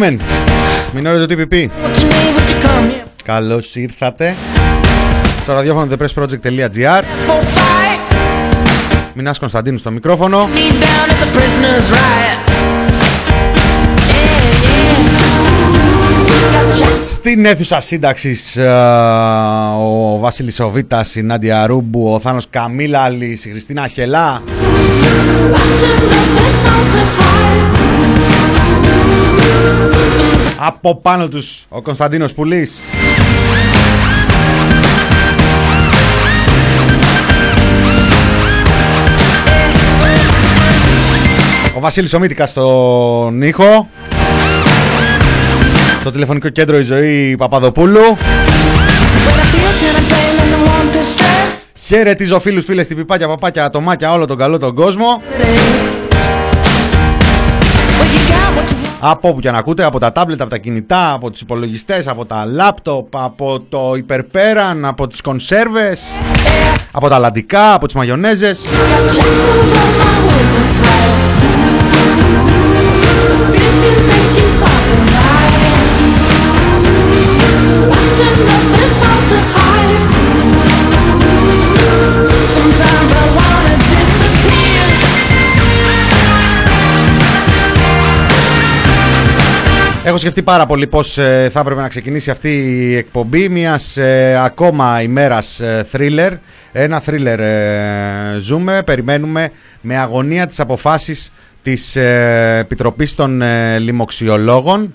Welcome. Μινόρε το TPP. Καλώς ήρθατε στο ραδιόφωνο thepressproject.gr Μινάς Κωνσταντίνου στο μικρόφωνο Στην αίθουσα σύνταξης ο Βασίλης Οβίτας, η Νάντια Ρούμπου, ο Θάνος Καμίλαλης, η Χριστίνα Χελά. Από πάνω τους ο Κωνσταντίνος Πουλής. Ο Βασίλης Ομίτικας στον ήχο. Στο τηλεφωνικό κέντρο η ζωή Παπαδοπούλου. Χαιρετίζω φίλους, φίλες, την πιπάκια, παπάκια, ατομάκια, όλο τον καλό τον κόσμο. Από όπου και να ακούτε, από τα τάμπλετ, από τα κινητά, από τους υπολογιστές, από τα λάπτοπ, από το υπερπέραν, από τις κονσέρβες, από τα λαντικά, από τις μαγιονέζες. Έχω σκεφτεί πάρα πολύ πώς ε, θα έπρεπε να ξεκινήσει αυτή η εκπομπή μιας ε, ακόμα ημέρας ε, thriller. Ένα thriller ζούμε, περιμένουμε με αγωνία τις αποφάσεις της Επιτροπής των Λοιμοξιολόγων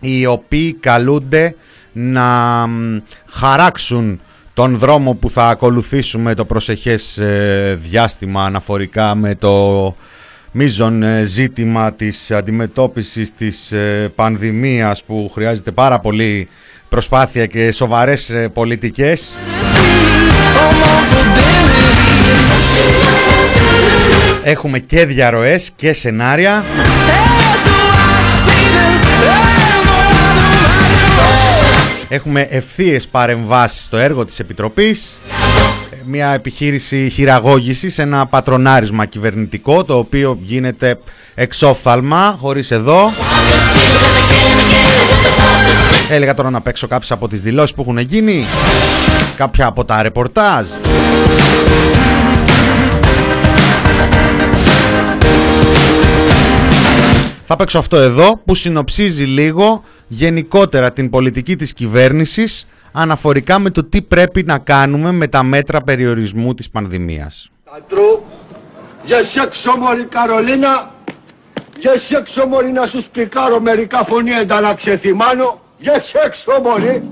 οι οποίοι καλούνται να χαράξουν τον δρόμο που θα ακολουθήσουμε το προσεχές διάστημα αναφορικά με το μείζον ε, ζήτημα της αντιμετώπισης της ε, πανδημίας που χρειάζεται πάρα πολύ προσπάθεια και σοβαρές ε, πολιτικές. Έχουμε και διαρροές και σενάρια. Έχουμε ευθείες παρεμβάσεις στο έργο της Επιτροπής μια επιχείρηση χειραγώγησης, ένα πατρονάρισμα κυβερνητικό το οποίο γίνεται εξόφθαλμα, χωρίς εδώ. Έλεγα τώρα να παίξω κάποιες από τις δηλώσεις που έχουν γίνει, κάποια από τα ρεπορτάζ. Θα παίξω αυτό εδώ που συνοψίζει λίγο γενικότερα την πολιτική της κυβέρνησης αναφορικά με το τι πρέπει να κάνουμε με τα μέτρα περιορισμού της πανδημίας. Για σέξω μωρή Καρολίνα, για σέξω μωρή να σου σπικάρω μερικά φωνή να ξεθυμάνω, για σέξω μωρή.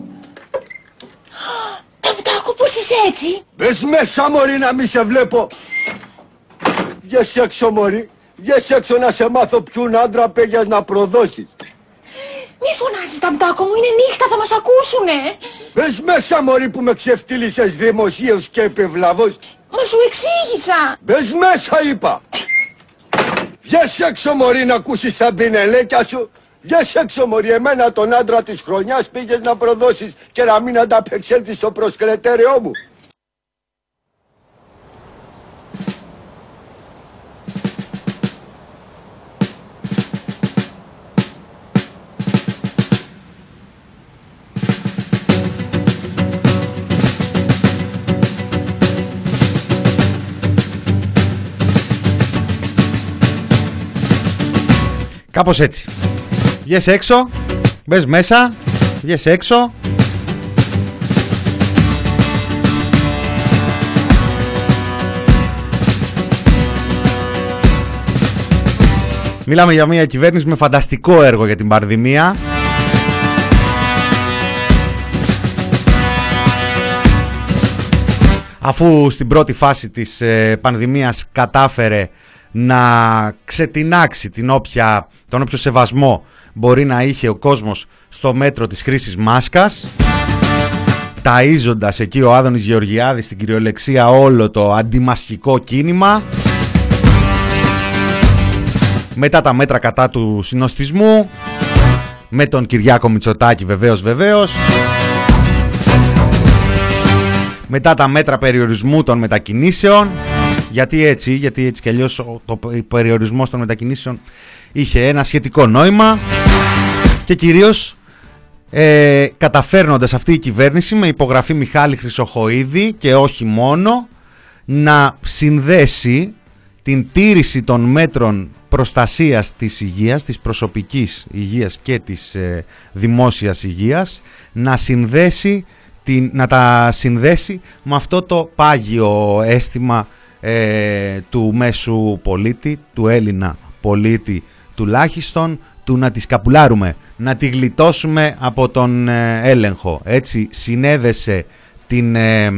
Ταπτάκο πώς είσαι έτσι; Μπες μέσα μωρή να μη σε βλέπω. Για σέξω μωρή, για σέξω να σε μάθω ποιον άντρα πέγιας να προδώσεις. Μη φωνάζεις ταμπτάκο μου, είναι νύχτα, θα μας ακούσουνε. Πες μέσα μωρή που με ξεφτύλισες δημοσίως και επιβλαβώς. Μα σου εξήγησα. Μπες μέσα είπα. Βγες έξω μωρή να ακούσεις τα μπινελέκια σου. Βγες έξω μωρή εμένα τον άντρα της χρονιάς πήγες να προδώσεις και να μην ανταπεξέλθεις στο προσκρετέριό μου. Κάπως έτσι. Βγες έξω, μπες μέσα, βγες έξω. Μιλάμε για μια κυβέρνηση με φανταστικό έργο για την πανδημία. Αφού στην πρώτη φάση της ε, πανδημίας κατάφερε να ξετινάξει την όποια, τον όποιο σεβασμό μπορεί να είχε ο κόσμος στο μέτρο της χρήσης μάσκας ταΐζοντας εκεί ο Άδωνης Γεωργιάδης στην κυριολεξία όλο το αντιμασχικό κίνημα μετά τα μέτρα κατά του συνοστισμού με τον Κυριάκο Μητσοτάκη βεβαίως βεβαίως μετά τα μέτρα περιορισμού των μετακινήσεων γιατί έτσι, γιατί έτσι κι αλλιώς ο περιορισμός των μετακινήσεων είχε ένα σχετικό νόημα. και κυρίως ε, καταφέρνοντας αυτή η κυβέρνηση με υπογραφή Μιχάλη Χρυσοχοίδη και όχι μόνο να συνδέσει την τήρηση των μέτρων προστασίας της υγείας, της προσωπικής υγείας και της ε, δημόσιας υγείας να συνδέσει την, να τα συνδέσει με αυτό το πάγιο αίσθημα ε, του μέσου πολίτη, του Έλληνα πολίτη τουλάχιστον, του να τη σκαπουλάρουμε, να τη γλιτώσουμε από τον ε, έλεγχο. Έτσι συνέδεσε την, ε,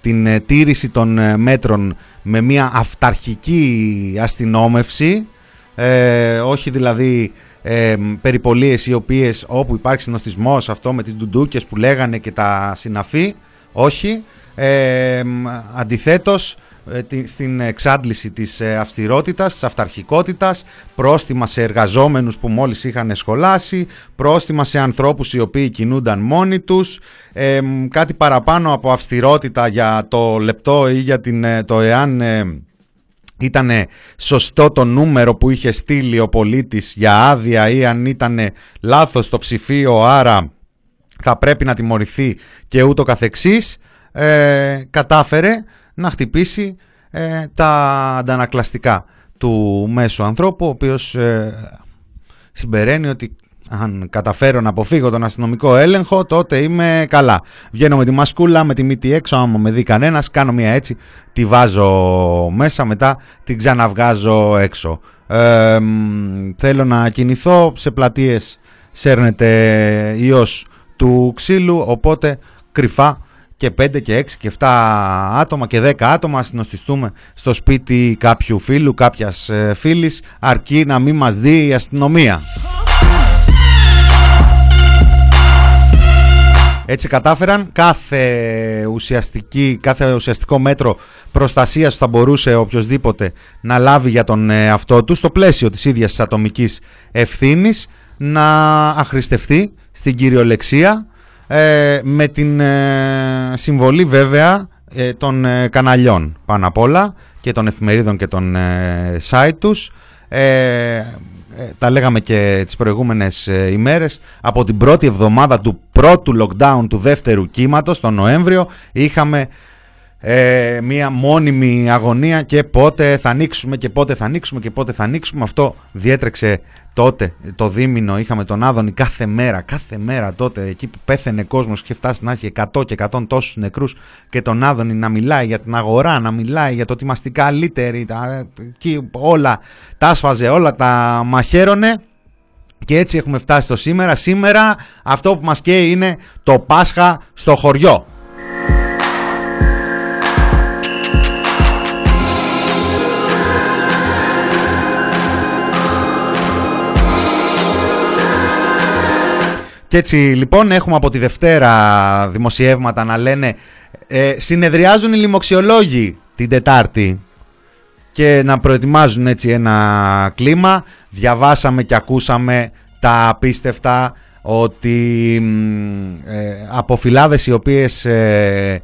την τήρηση των μέτρων με μια αυταρχική αστυνόμευση, όχι δηλαδή ε, περιπολίες οι οποίες όπου υπάρχει συνοστισμός αυτό με τις ντουντούκες που λέγανε και τα συναφή όχι ε, αντιθέτως στην εξάντληση της ε, αυστηρότητας, της αυταρχικότητας, πρόστιμα σε εργαζόμενους που μόλις είχαν σχολάσει, πρόστιμα σε ανθρώπους οι οποίοι κινούνταν μόνοι τους, ε, κάτι παραπάνω από αυστηρότητα για το λεπτό ή για την, ε, το εάν ήταν σωστό το νούμερο που είχε στείλει ο πολίτης για άδεια ή αν ήταν λάθος το ψηφίο άρα θα πρέπει να τιμωρηθεί και ούτω καθεξής ε, κατάφερε να χτυπήσει ε, τα αντανακλαστικά του μέσου ανθρώπου ο οποίος ε, συμπεραίνει ότι αν καταφέρω να αποφύγω τον αστυνομικό έλεγχο, τότε είμαι καλά. Βγαίνω με τη μασκούλα, με τη μύτη έξω, άμα με δει κανένας, κάνω μια έτσι, τη βάζω μέσα, μετά την ξαναβγάζω έξω. Ε, θέλω να κινηθώ, σε πλατείες σέρνεται ιός του ξύλου, οπότε κρυφά και 5 και 6 και 7 άτομα και 10 άτομα συνοστιστούμε στο σπίτι κάποιου φίλου, κάποιας ε, φίλης, αρκεί να μην μας δει η αστυνομία. Έτσι κατάφεραν κάθε, ουσιαστική, κάθε ουσιαστικό μέτρο προστασίας θα μπορούσε οποιοδήποτε να λάβει για τον εαυτό του στο πλαίσιο της ίδιας της ατομικής ευθύνης να αχρηστευτεί στην κυριολεξία ε, με την ε, συμβολή βέβαια ε, των καναλιών πάνω απ' όλα και των εφημερίδων και των site τους. Ε, τα λέγαμε και τις προηγούμενες ε, ημέρες, από την πρώτη εβδομάδα του πρώτου lockdown του δεύτερου κύματος, τον Νοέμβριο, είχαμε ε, μία μόνιμη αγωνία και πότε θα ανοίξουμε και πότε θα ανοίξουμε και πότε θα ανοίξουμε. Αυτό διέτρεξε τότε το δίμηνο, είχαμε τον Άδωνη κάθε μέρα, κάθε μέρα τότε εκεί που πέθαινε κόσμος και είχε φτάσει να έχει 100 και 100 τόσους νεκρούς και τον Άδωνη να μιλάει για την αγορά, να μιλάει για το ότι είμαστε καλύτεροι, τα, εκεί όλα τα άσφαζε, όλα τα μαχαίρωνε. Και έτσι έχουμε φτάσει στο σήμερα. Σήμερα αυτό που μας καίει είναι το Πάσχα στο χωριό. Και έτσι λοιπόν έχουμε από τη Δευτέρα δημοσιεύματα να λένε ε, συνεδριάζουν οι λοιμοξιολόγοι την Τετάρτη και να προετοιμάζουν έτσι ένα κλίμα. Διαβάσαμε και ακούσαμε τα απίστευτα ότι ε, από φυλάδες οι οποίες ε,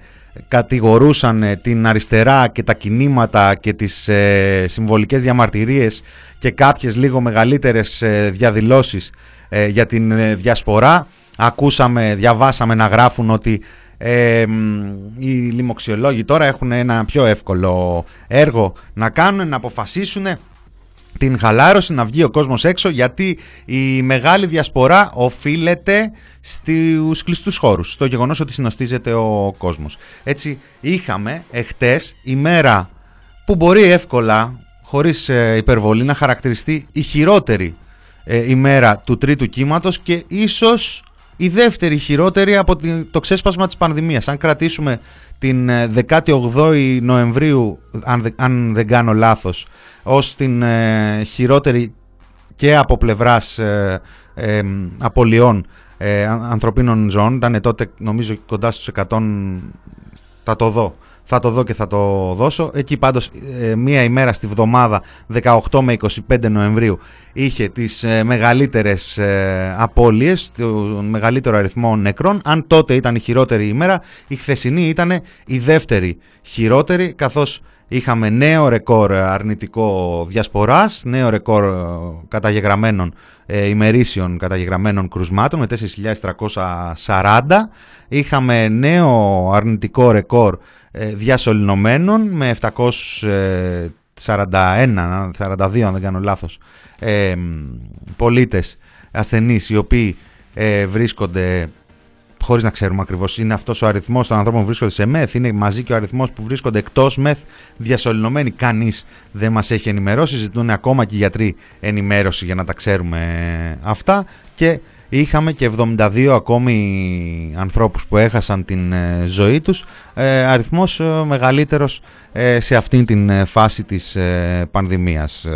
κατηγορούσαν ε, την αριστερά και τα κινήματα και τις ε, συμβολικές διαμαρτυρίες και κάποιες λίγο μεγαλύτερες ε, διαδηλώσεις ε, για την ε, διασπορά. Ακούσαμε, διαβάσαμε να γράφουν ότι ε, οι λοιμοξιολόγοι τώρα έχουν ένα πιο εύκολο έργο να κάνουν, να αποφασίσουν την χαλάρωση, να βγει ο κόσμος έξω γιατί η μεγάλη διασπορά οφείλεται στους κλειστούς χώρους, στο γεγονός ότι συνοστίζεται ο κόσμος. Έτσι είχαμε εχθές ημέρα που μπορεί εύκολα, χωρίς υπερβολή, να χαρακτηριστεί η χειρότερη ε, ημέρα του τρίτου κύματος και ίσως η δεύτερη χειρότερη από το ξέσπασμα της πανδημίας. Αν κρατήσουμε την 18η ε, Νοεμβρίου, αν, αν δεν κάνω λάθος, ως την ε, χειρότερη και από πλευράς ε, ε απολειών ανθρωπίνων ζώων, ήταν τότε νομίζω κοντά στους 100, θα το δω, θα το δω και θα το δώσω. Εκεί πάντως ε, μία ημέρα στη βδομάδα 18 με 25 Νοεμβρίου είχε τις ε, μεγαλύτερες ε, απώλειες, τον μεγαλύτερο αριθμό νεκρών. Αν τότε ήταν η χειρότερη ημέρα, η χθεσινή ήταν η δεύτερη χειρότερη καθώς είχαμε νέο ρεκόρ αρνητικό διασποράς, νέο ρεκόρ καταγεγραμμένων ε, ημερήσεων καταγεγραμμένων κρουσμάτων με 4.340. Είχαμε νέο αρνητικό ρεκόρ ε, διασωληνωμένων με 741, 42 αν δεν κάνω λάθος, ε, πολίτες ασθενείς οι οποίοι ε, βρίσκονται χωρίς να ξέρουμε ακριβώς. Είναι αυτός ο αριθμός των ανθρώπων που βρίσκονται σε μεθ, είναι μαζί και ο αριθμός που βρίσκονται εκτός μεθ, διασωληνωμένοι. Κανείς δεν μας έχει ενημερώσει. Ζητούν ακόμα και οι γιατροί ενημέρωση για να τα ξέρουμε αυτά. Και είχαμε και 72 ακόμη ανθρώπους που έχασαν την ε, ζωή τους, ε, αριθμός ε, μεγαλύτερος σε αυτήν την φάση της πανδημίας.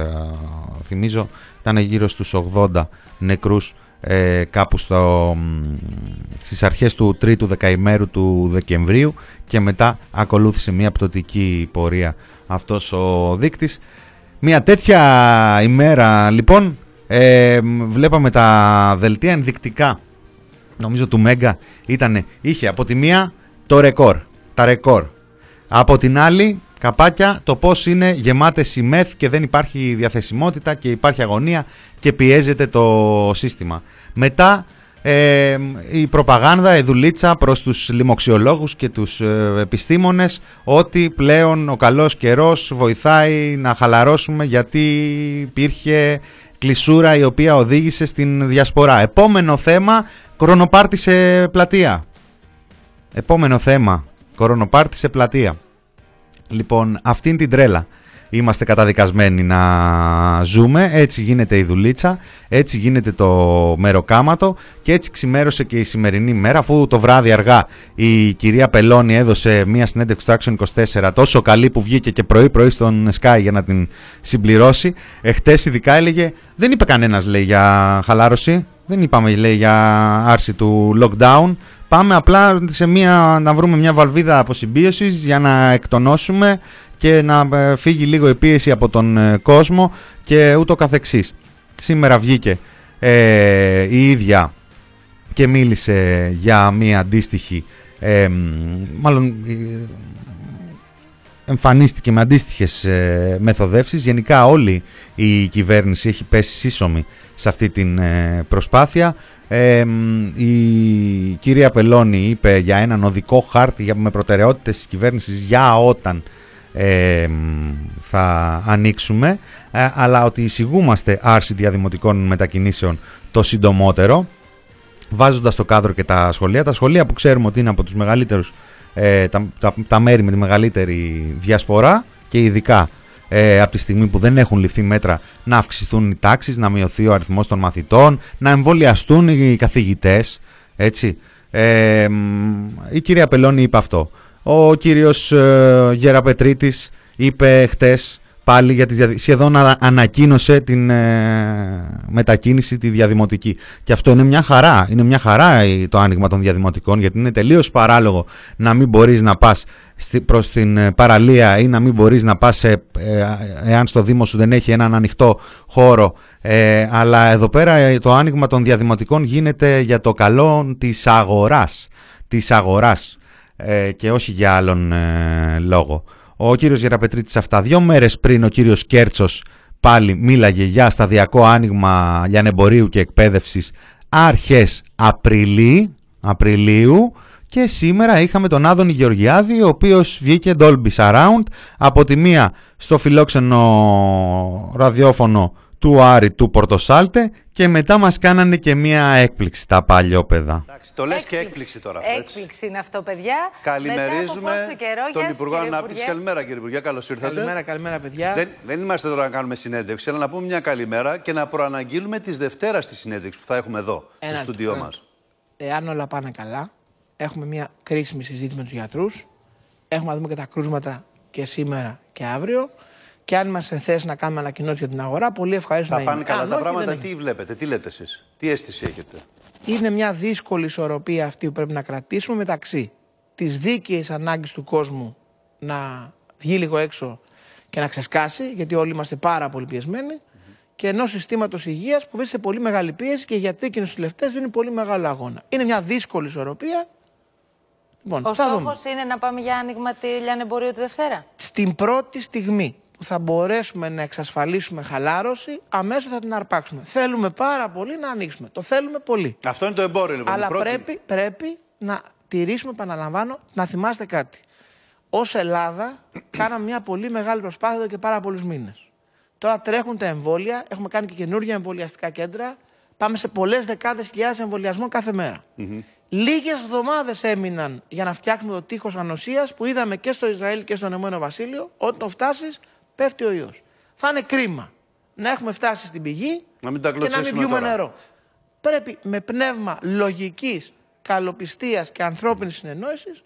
Θυμίζω ήταν γύρω στους 80 νεκρούς ε, κάπου στο, στις αρχές του τρίτου δεκαημέρου του Δεκεμβρίου και μετά ακολούθησε μια πτωτική πορεία αυτός ο δείκτης. Μια τέτοια ημέρα λοιπόν ε, βλέπαμε τα δελτία ενδεικτικά νομίζω του Μέγκα ήταν, είχε από τη μία το ρεκόρ, τα ρεκόρ από την άλλη καπάκια το πώς είναι γεμάτες οι μεθ και δεν υπάρχει διαθεσιμότητα και υπάρχει αγωνία και πιέζεται το σύστημα. Μετά ε, η προπαγάνδα, η δουλίτσα προς τους λοιμοξιολόγους και τους ε, επιστήμονες ότι πλέον ο καλός καιρός βοηθάει να χαλαρώσουμε γιατί υπήρχε κλεισούρα η οποία οδήγησε στην διασπορά. Επόμενο θέμα, κορονοπάρτι σε πλατεία. Επόμενο θέμα, κορονοπάρτι σε πλατεία. Λοιπόν, αυτήν την τρέλα είμαστε καταδικασμένοι να ζούμε. Έτσι γίνεται η δουλίτσα, έτσι γίνεται το μεροκάματο και έτσι ξημέρωσε και η σημερινή μέρα αφού το βράδυ αργά η κυρία Πελώνη έδωσε μια συνέντευξη στο Action 24 τόσο καλή που βγήκε και πρωί πρωί στον Sky για να την συμπληρώσει. Εχθές ειδικά έλεγε δεν είπε κανένας λέει για χαλάρωση, δεν είπαμε λέει για άρση του lockdown. Πάμε απλά σε μια, να βρούμε μια βαλβίδα αποσυμπίωσης για να εκτονώσουμε και να ε, φύγει λίγο η πίεση από τον ε, κόσμο και ούτω καθεξής. Σήμερα βγήκε ε, η ίδια και μίλησε για μία αντίστοιχη, ε, μάλλον εμφανίστηκε με αντίστοιχες ε, μεθοδεύσεις. Γενικά όλη η κυβέρνηση έχει πέσει σύσσωμη σε αυτή την προσπάθεια. η κυρία Πελώνη είπε για έναν οδικό χάρτη με προτεραιότητες της κυβέρνησης για όταν θα ανοίξουμε ε, αλλά ότι εισηγούμαστε άρση διαδημοτικών μετακινήσεων το συντομότερο βάζοντας στο κάδρο και τα σχολεία τα σχολεία που ξέρουμε ότι είναι από τους μεγαλύτερους ε, τα, τα, μέρη με τη μεγαλύτερη διασπορά και ειδικά ε, από τη στιγμή που δεν έχουν ληφθεί μέτρα να αυξηθούν οι τάξεις, να μειωθεί ο αριθμός των μαθητών, να εμβολιαστούν οι καθηγητές, έτσι. Ε, η κυρία Πελώνη είπε αυτό. Ο κύριος ε, Γεραπετρίτης είπε χτες πάλι γιατί σχεδόν ανακοίνωσε την ε, μετακίνηση τη διαδημοτική. Και αυτό είναι μια χαρά. Είναι μια χαρά το άνοιγμα των διαδημοτικών γιατί είναι τελείως παράλογο να μην μπορείς να πας προς την ε, παραλία ή να μην μπορείς να πας ε, εάν στο Δήμο σου δεν έχει έναν ανοιχτό χώρο. αλλά εδώ πέρα το άνοιγμα των διαδημοτικών γίνεται για το καλό της αγοράς. Της αγοράς. Ε, και όχι για άλλον ε, λόγο. Ο κύριος Γεραπετρίτης αυτά δύο μέρες πριν ο κύριος Κέρτσος πάλι μίλαγε για σταδιακό άνοιγμα λιανεμπορίου και εκπαίδευσης αρχές Απριλίου, Απριλίου και σήμερα είχαμε τον Άδωνη Γεωργιάδη ο οποίος βγήκε Dolby Surround από τη μία στο φιλόξενο ραδιόφωνο του Άρη του Πορτοσάλτε και μετά μας κάνανε και μία έκπληξη τα παλιόπαιδα. Εντάξει, το λες και έκπληξη τώρα αυτό, Έκπληξη είναι αυτό, παιδιά. Καλημερίζουμε καιρό, τον Υπουργό Ανάπτυξης. Καλημέρα κύριε Υπουργέ, καλώς ήρθατε. Καλημέρα, καλημέρα παιδιά. Δεν, δεν είμαστε τώρα να κάνουμε συνέντευξη, αλλά να πούμε μια καλημέρα και να προαναγγείλουμε τις Δευτέρας στη συνέντευξη που θα έχουμε εδώ, στο στούντιό μας. Εάν όλα πάνε καλά, έχουμε μια κρίσιμη συζήτηση με τους γιατρούς, έχουμε να δούμε και τα κρούσματα και σήμερα και αύριο. Και αν είμαστε θέση να κάνουμε ανακοινώσει για την αγορά, πολύ ευχαρίστως να πάνε καλά τα πράγματα. Τι βλέπετε, τι λέτε εσείς, τι αίσθηση έχετε; Είναι μια δύσκολη ισορροπία αυτή που πρέπει να κρατήσουμε μεταξύ της δίκαιης ανάγκης του κόσμου να βγει λίγο έξω και να ξεσκάσει, γιατί όλοι είμαστε πάρα πολύ πιεσμένοι, και ενός συστήματος υγείας που βρίσκεται πολύ μεγάλη πίεση και γιατί και οι νοσηλευτέ δίνουν πολύ μεγάλο αγώνα. Είναι μια δύσκολη ισορροπία. Λοιπόν, Ο στόχος είναι να πάμε για άνοιγμα τη λιανεμπορίου τη Δευτέρα; Στην πρώτη στιγμή που θα μπορέσουμε να εξασφαλίσουμε χαλάρωση, αμέσως θα την αρπάξουμε. Θέλουμε πάρα πολύ να ανοίξουμε. Το θέλουμε πολύ. Αυτό είναι το εμπόριο λοιπόν. Αλλά Πρώτη- πρέπει, πρέπει να τηρήσουμε, επαναλαμβάνω, να θυμάστε κάτι. Ω Ελλάδα, κάναμε μια πολύ μεγάλη προσπάθεια εδώ και πάρα πολλούς μήνες. Τώρα τρέχουν τα εμβόλια, έχουμε κάνει και καινούργια εμβολιαστικά κέντρα. Πάμε σε πολλές δεκάδες χιλιάδες εμβολιασμών κάθε μέρα. Λίγες εβδομάδες έμειναν για να φτιάξουμε το τείχος ανοσίας που είδαμε και στο Ισραήλ και στον Ηνωμένο Βασίλειο. Όταν φτάσεις, πέφτει ο ιός. Θα είναι κρίμα να έχουμε φτάσει στην πηγή Να μην τα και να μην κλωτσίσουμε πιούμε τώρα. νερό. Πρέπει με πνεύμα λογικής, καλοπιστίας και ανθρώπινης συνεννόησης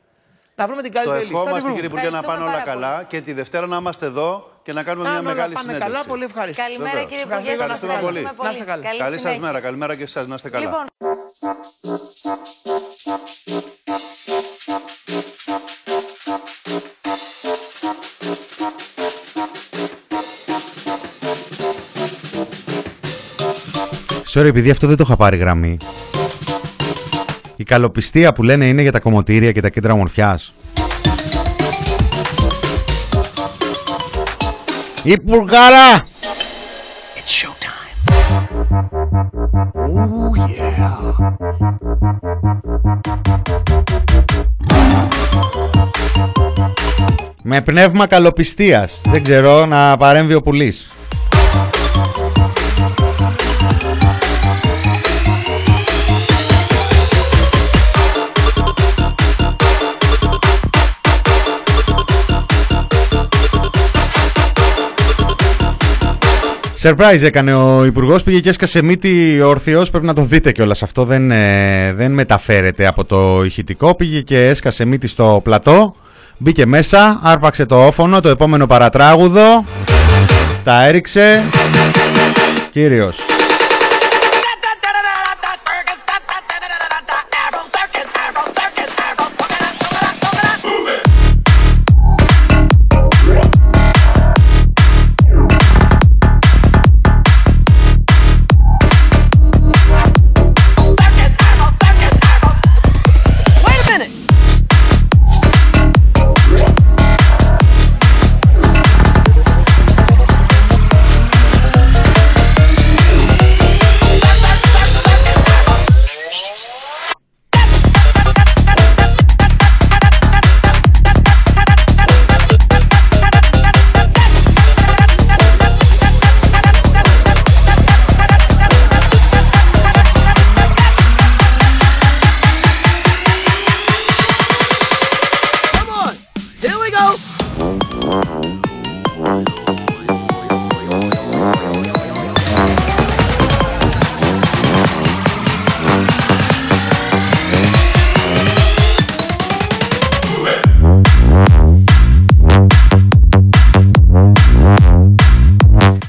να βρούμε την Το καλύτερη λύση. Θα τη ευχόμαστε βρούμε. κύριε Υπουργέ να Ευχαριστούμε πάνε όλα πάρα καλά και τη Δευτέρα να είμαστε εδώ και να κάνουμε Αν μια όλα μεγάλη πάνε συνέντευξη. καλά, πολύ ευχαριστώ. Καλημέρα Βεβαίως. κύριε Υπουργέ, σας Ευχαριστούμε πολύ. ευχαριστούμε Να είστε καλά. Καλή σας συνέχεια. μέρα, καλημέρα και εσάς, να είστε καλά. Λοιπόν, Sorry, επειδή αυτό δεν το είχα πάρει γραμμή. Η καλοπιστία που λένε είναι για τα κομμωτήρια και τα κέντρα ομορφιάς. Υπουργάρα! Με πνεύμα καλοπιστίας. Δεν ξέρω να παρέμβει ο πουλής. Surprise έκανε ο Υπουργός, πήγε και έσκασε μύτη όρθιος. Πρέπει να το δείτε κιόλας. Αυτό δεν, ε, δεν μεταφέρεται από το ηχητικό. Πήγε και έσκασε μύτη στο πλατό. Μπήκε μέσα, άρπαξε το όφωνο, το επόμενο παρατράγουδο. Τα έριξε. Κύριος.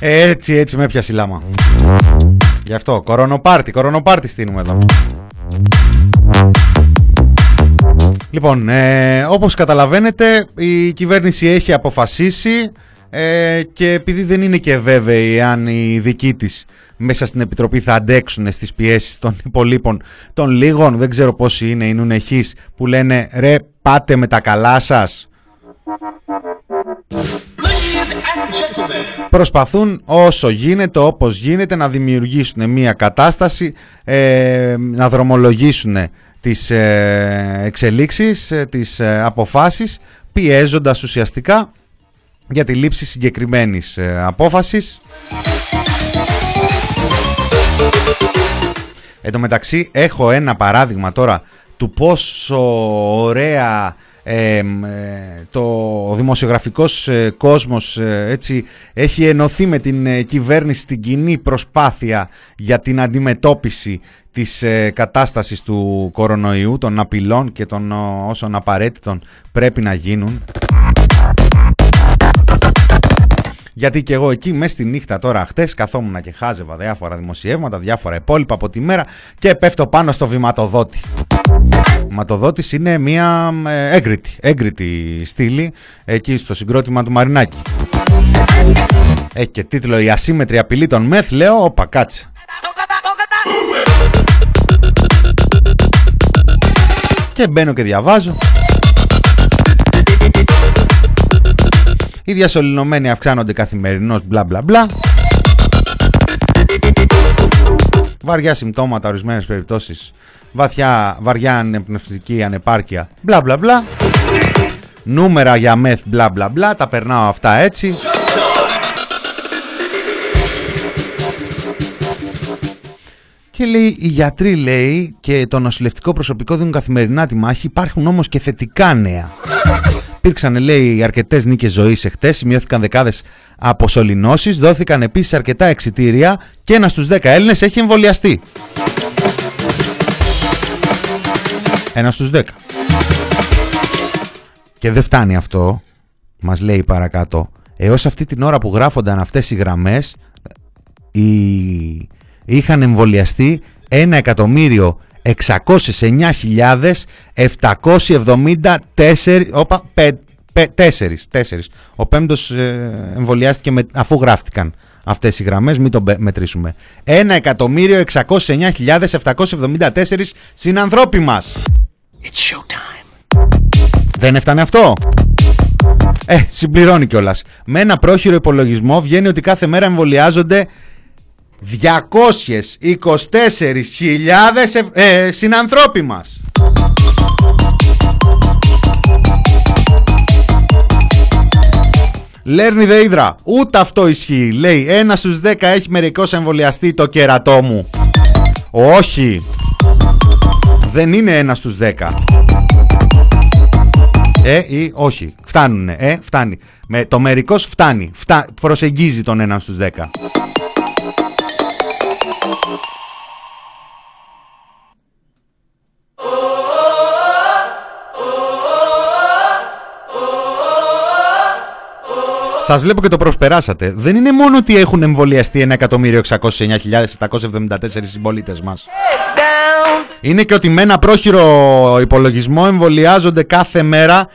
Έτσι, έτσι με έπιασε η λάμα. Γι' αυτό, κορονοπάρτι, κορονοπάρτι στείλουμε εδώ. Λοιπόν, ε, όπως καταλαβαίνετε η κυβέρνηση έχει αποφασίσει ε, και επειδή δεν είναι και βέβαιη αν οι δικοί της μέσα στην Επιτροπή θα αντέξουν στις πιέσεις των υπολείπων των λίγων, δεν ξέρω πόσοι είναι οι νουνεχείς που λένε ρε πάτε με τα καλά σας. Προσπαθούν όσο γίνεται, όπως γίνεται, να δημιουργήσουν μια κατάσταση, ε, να δρομολογήσουν τις ε, εξελίξεις, ε, τις ε, αποφάσεις, πιέζοντας ουσιαστικά για τη λήψη συγκεκριμένης ε, απόφασης. Εν τω μεταξύ έχω ένα παράδειγμα τώρα του πόσο ωραία ε, μ, ε, το δημοσιογραφικός ε, κόσμος ε, έτσι έχει ενωθεί με την ε, κυβέρνηση στην κοινή προσπάθεια για την αντιμετώπιση της ε, κατάστασης του κορονοϊού, των απειλών και των ο, όσων απαραίτητων πρέπει να γίνουν. Γιατί και εγώ εκεί μέσα στη νύχτα τώρα χτες καθόμουν και χάζευα διάφορα δημοσιεύματα, διάφορα υπόλοιπα από τη μέρα και πέφτω πάνω στο βηματοδότη. Ο βηματοδότης είναι μια ε, έγκριτη, έγκριτη στήλη εκεί στο συγκρότημα του Μαρινάκη. Έχει και τίτλο «Η ασύμετρη απειλή των ΜΕΘ». Λέω, όπα κάτσε. Και μπαίνω και διαβάζω. Οι διασωληνωμένοι αυξάνονται καθημερινώς μπλα μπλα μπλα. Βαριά συμπτώματα, ορισμένες περιπτώσεις. Βαθιά, βαριά ανεπνευστική ανεπάρκεια. Μπλα μπλα μπλα. Νούμερα για μεθ μπλα μπλα μπλα. Τα περνάω αυτά έτσι. Και λέει, οι γιατροί λέει και το νοσηλευτικό προσωπικό δίνουν καθημερινά τη μάχη. Υπάρχουν όμως και θετικά νέα. Υπήρξαν, λέει, αρκετές νίκες ζωής εχθές, σημειώθηκαν δεκάδες αποσωληνώσεις, δόθηκαν επίσης αρκετά εξητήρια και ένας στους 10 Έλληνες έχει εμβολιαστεί. Ένας στους 10. Και δεν φτάνει αυτό, μας λέει παρακάτω. Έως αυτή την ώρα που γράφονταν αυτές οι γραμμές, οι... είχαν εμβολιαστεί 1.609.774 όπα, πε, πε, τέσσερις, τέσσερις. Ο πέμπτος ε, εμβολιάστηκε με, αφού γράφτηκαν αυτές οι γραμμές, μην το μετρήσουμε. 1.609.774 συνανθρώποι μας. It's showtime. Δεν έφτανε αυτό; Ε, συμπληρώνει κιόλας. Με ένα πρόχειρο υπολογισμό βγαίνει ότι κάθε μέρα εμβολιάζονται 224.000 ε, συνανθρώποι μας. Λέρνει δε ίδρα. Ούτε αυτό ισχύει. Λέει ένα στους 10 έχει μερικώς εμβολιαστεί το κερατό μου. Όχι. Δεν είναι ένα στους 10. Ε ή όχι. Φτάνουνε. Ε, φτάνει. Με, το μερικός φτάνει. Φτά, προσεγγίζει τον ένα στους 10. Σας βλέπω και το προσπεράσατε. Δεν είναι μόνο ότι έχουν εμβολιαστεί 1.609.774 συμπολίτες μας. Είναι και ότι με ένα πρόχειρο υπολογισμό εμβολιάζονται κάθε μέρα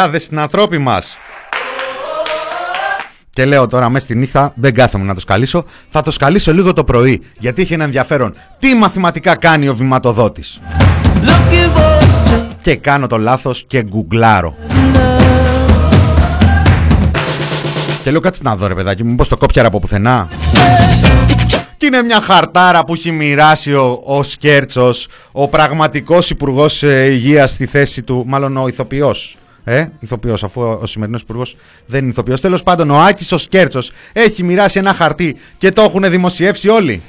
224.000 συνανθρώποι μας. Και λέω τώρα μέσα στη νύχτα δεν κάθομαι να το σκαλίσω, θα το σκαλίσω λίγο το πρωί γιατί έχει ένα ενδιαφέρον. Τι μαθηματικά κάνει ο βηματοδότης; Και κάνω το λάθος και γκουγκλάρω. Και λέω κάτσε να δω ρε παιδάκι μου, πως το κόπιαρα από πουθενά. Και είναι μια χαρτάρα που έχει μοιράσει ο, ο Σκέρτσος, ο πραγματικός υπουργός ε, υγείας στη θέση του, μάλλον ο ηθοποιός. Ε, ηθοποιός, αφού ο, ο σημερινός υπουργός δεν είναι ηθοποιός. Τέλος πάντων, ο Άκης ο Σκέρτσος έχει μοιράσει ένα χαρτί και το έχουν δημοσιεύσει όλοι.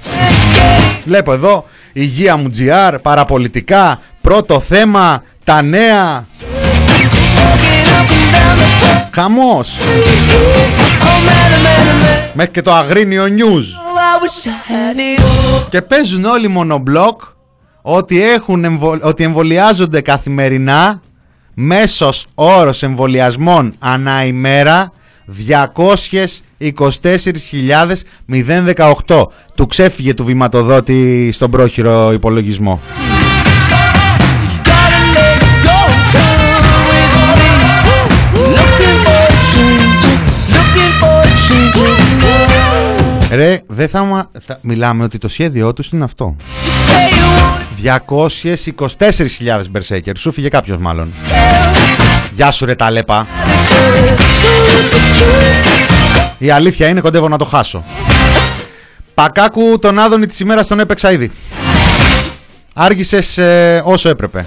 Βλέπω εδώ, υγεία μου GR, παραπολιτικά, πρώτο θέμα, τα νέα. Χαμός Μέχρι και το αγρίνιο news. Και παίζουν όλοι μονομπλοκ ότι, έχουν ότι εμβολιάζονται καθημερινά Μέσος όρος εμβολιασμών ανά ημέρα 224.018 Του ξέφυγε του βηματοδότη στον πρόχειρο υπολογισμό Ρε, δεν θα, θα μιλάμε ότι το σχέδιό τους είναι αυτό. 224.000 μπερσέκερ. Σου φύγε κάποιος μάλλον. Γεια σου ρε ταλέπα. Η αλήθεια είναι κοντεύω να το χάσω. Πακάκου τον Άδωνη της ημέρας τον έπαιξα ήδη. Άργησες ε, όσο έπρεπε.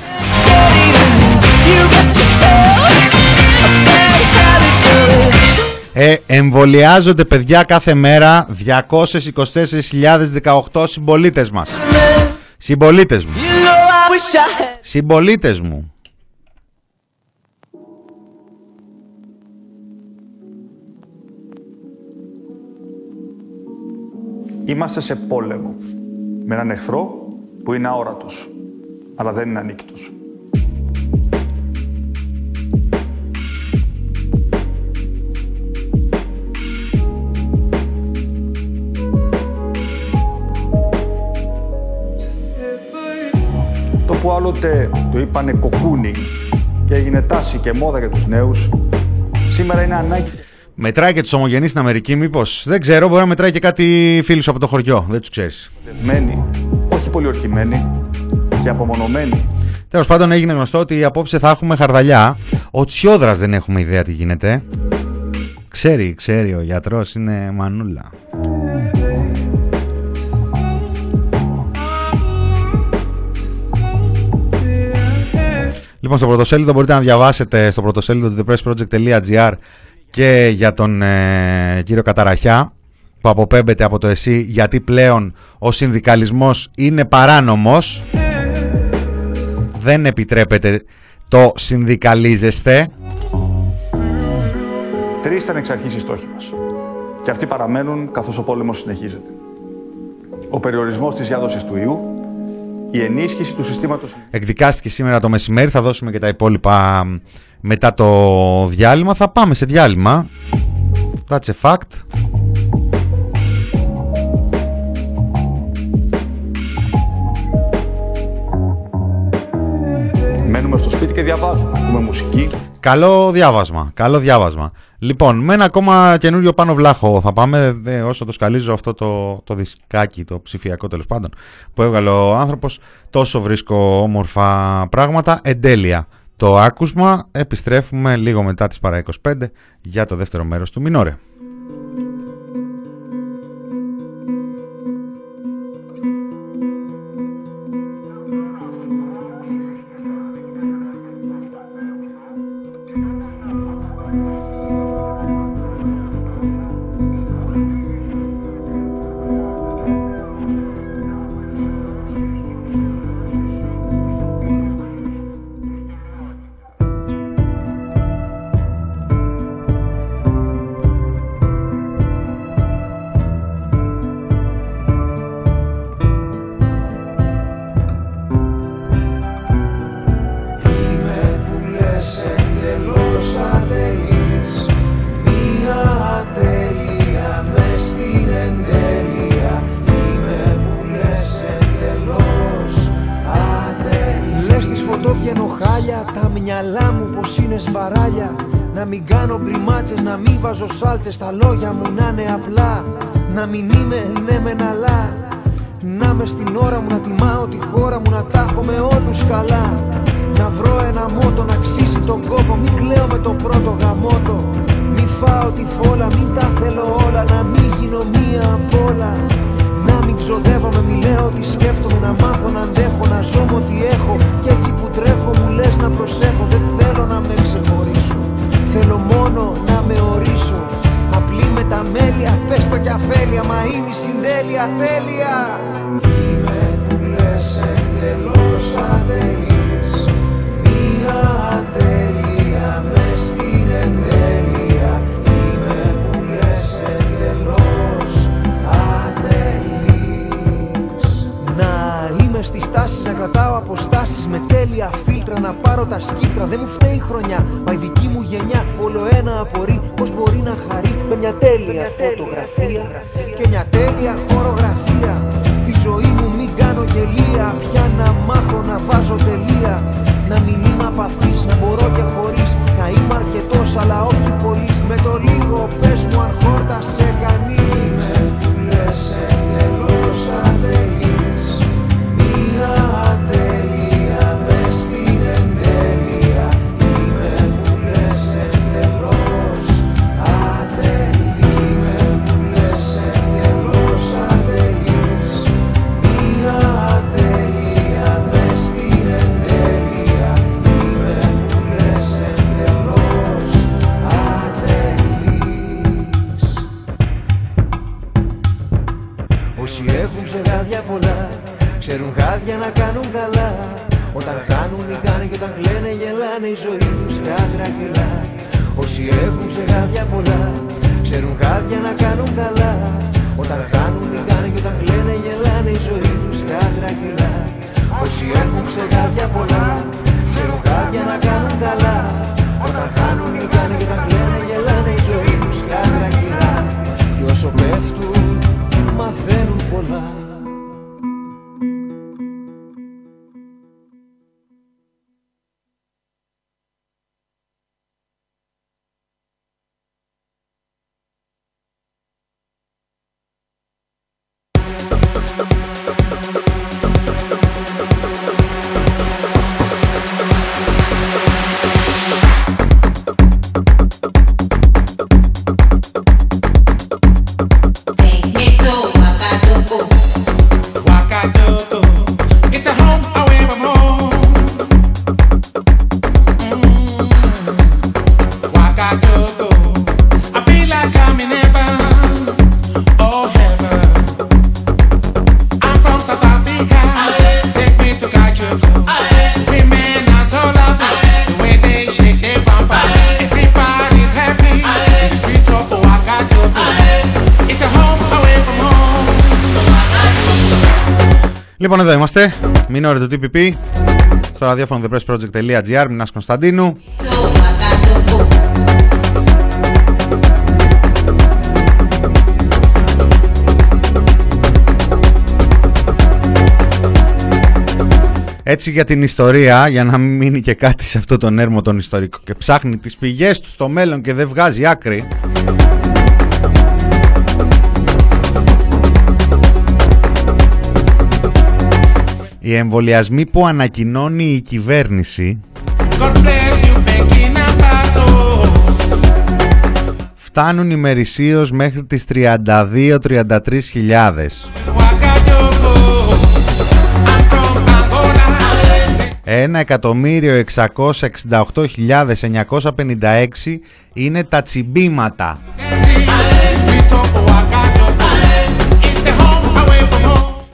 Ε, εμβολιάζονται παιδιά κάθε μέρα 224.018 συμπολίτες μας. Συμπολίτες μου. Συμπολίτες μου. Είμαστε σε πόλεμο με έναν εχθρό που είναι αόρατος, αλλά δεν είναι ανίκητος. Που άλλοτε το είπανε κοκούνι και έγινε τάση και μόδα για τους νέους, σήμερα είναι ανάγκη. Μετράει και τους ομογενείς στην Αμερική, μήπως. Δεν ξέρω, μπορεί να μετράει και κάτι φίλους από το χωριό. Δεν τους ξέρεις. όχι πολύ ορκημένοι, και απομονωμένοι. Τέλος πάντων, έγινε γνωστό ότι απόψε θα έχουμε χαρδαλιά. Ο Τσιόδρας δεν έχουμε ιδέα τι γίνεται. Ξέρει, ξέρει ο γιατρός, είναι μανούλα. Λοιπόν, στο πρωτοσέλιδο μπορείτε να διαβάσετε στο πρωτοσέλιδο του thepressproject.gr και για τον ε, κύριο Καταραχιά που αποπέμπεται από το ΕΣΥ γιατί πλέον ο συνδικαλισμός είναι παράνομος δεν επιτρέπεται το συνδικαλίζεστε Τρεις ήταν εξ αρχής οι στόχοι μας. Και αυτοί παραμένουν καθώς ο πόλεμος συνεχίζεται. Ο περιορισμός της διάδοσης του ιού, η ενίσχυση του συστήματος... εκδικάστηκε σήμερα το μεσημέρι θα δώσουμε και τα υπόλοιπα μετά το διάλειμμα. Θα πάμε σε διάλειμμα. That's a fact Μένουμε στο σπίτι και διαβάζουμε. Ακούμε μουσική. Καλό διάβασμα. Καλό διάβασμα. Λοιπόν, με ένα ακόμα καινούριο πάνω βλάχο θα πάμε. Δε, όσο το σκαλίζω αυτό το, το δισκάκι, το ψηφιακό τέλος πάντων, που έβγαλε ο άνθρωπος, τόσο βρίσκω όμορφα πράγματα. Εντέλεια. Το άκουσμα. Επιστρέφουμε λίγο μετά τις παρά 25 για το δεύτερο μέρος του Μινόρε. Μη φάω τη φόλα, μην τα θέλω όλα Να μην γίνω μία απ' όλα. Να μην ξοδεύομαι, μη λέω ότι σκέφτομαι Να μάθω να αντέχω, να ζω με ό,τι έχω. Και εκεί που τρέχω μου λες να προσέχω Δεν θέλω να με ξεχωρίσω. Θέλω μόνο να με ορίσω. Απλή με τα μέλια, πες το κι αφέλεια Μα είναι η συντέλεια τέλεια. Είμαι που λες εντελώς ατελής αποστάσεις Με τέλεια φίλτρα να πάρω τα σκύπτρα. Δεν μου φταίει η χρονιά, μα η δική μου γενιά Όλο ένα απορεί. Πως μπορεί να χαρεί Με μια τέλεια φωτογραφία Και μια τέλεια χορογραφία. Τη ζωή μου μην κάνω γελία Πια να μάθω να βάζω τελεία. Να μην είμαι απαθής, να μπορώ και χωρίς. Να είμαι αρκετός αλλά όχι πολύς Με το λίγο πες μου αν χόρτασε κανείς Όσοι έχουν ψεγάδια πολλά Ξέρουν χάδια να κάνουν καλά Μινόρε το TPP. Στο ραδιόφωνο thepressproject.gr. Μινάς Κωνσταντίνου. Έτσι για την ιστορία, για να μην μείνει και κάτι σε αυτό τον έρμο τον ιστορικό και ψάχνει τις πηγές του στο μέλλον και δεν βγάζει άκρη. Οι εμβολιασμοί που ανακοινώνει η κυβέρνηση φτάνουν ημερησίως μέχρι τις 32-33 χιλιάδες. 1.668.956 είναι τα τσιμπήματα.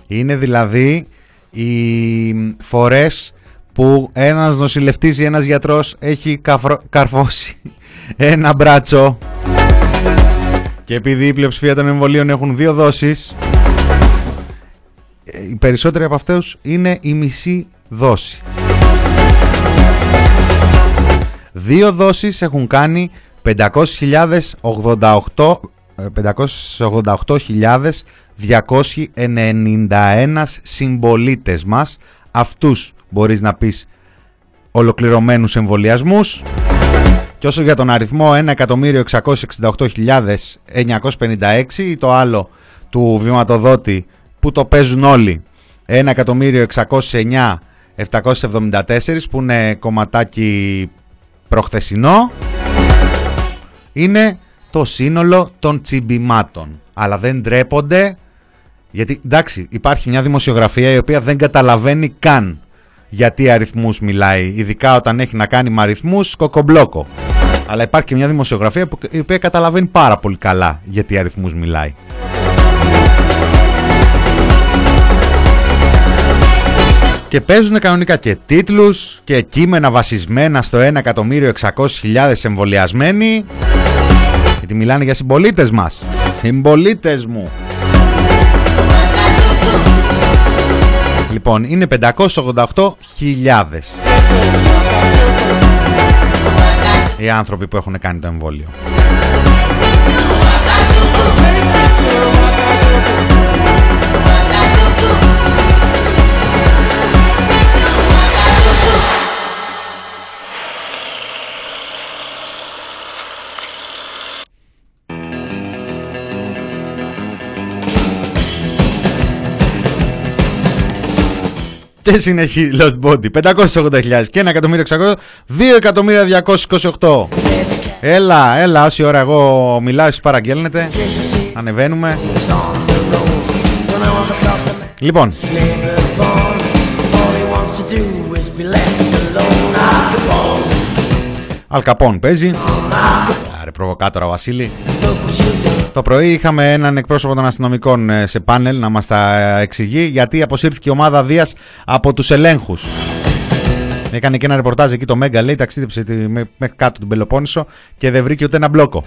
Είναι δηλαδή οι φορές που ένας νοσηλευτής ή ένας γιατρός έχει καφρο... καρφώσει ένα μπράτσο και επειδή η πλειοψηφία των εμβολίων έχουν δύο δόσεις οι περισσότεροι από αυτούς είναι η μισή δόση. Δύο δόσεις έχουν κάνει 500.088 588.291 συμπολίτες μας. Αυτούς μπορείς να πεις ολοκληρωμένους εμβολιασμούς. Και όσο για τον αριθμό 1.668.956 ή το άλλο του βηματοδότη που το παίζουν όλοι 1.609.774 που είναι κομματάκι προχθεσινό είναι το σύνολο των τσιμπημάτων. Αλλά δεν ντρέπονται γιατί εντάξει υπάρχει μια δημοσιογραφία η οποία δεν καταλαβαίνει καν γιατί αριθμούς μιλάει. Ειδικά όταν έχει να κάνει με αριθμούς κοκομπλόκο. Αλλά υπάρχει και μια δημοσιογραφία που, η οποία καταλαβαίνει πάρα πολύ καλά γιατί αριθμούς μιλάει. Και παίζουν κανονικά και τίτλους και κείμενα βασισμένα στο 1.600.000 εμβολιασμένοι γιατί μιλάνε για συμπολίτες μας. Συμπολίτες μου. Λοιπόν είναι 588.000 Οι άνθρωποι που έχουν κάνει το εμβόλιο Και συνεχίζει Lost Body. 580.000 και 1.600.000 2.228 Έλα, έλα, όση ώρα εγώ μιλάω, εσείς παραγγέλνετε. Ανεβαίνουμε. Λοιπόν. Αλκαπών παίζει Άρε προβοκάτορα Βασίλη το πρωί είχαμε έναν εκπρόσωπο των αστυνομικών ε, σε πάνελ να μας τα εξηγεί γιατί αποσύρθηκε η ομάδα Δίας από τους ελέγχους. Έκανε και ένα ρεπορτάζ εκεί το Μέγκα, λέει ταξίδεψε μέχρι κάτω του Πελοπόννησο και δεν βρήκε ούτε ένα μπλόκο.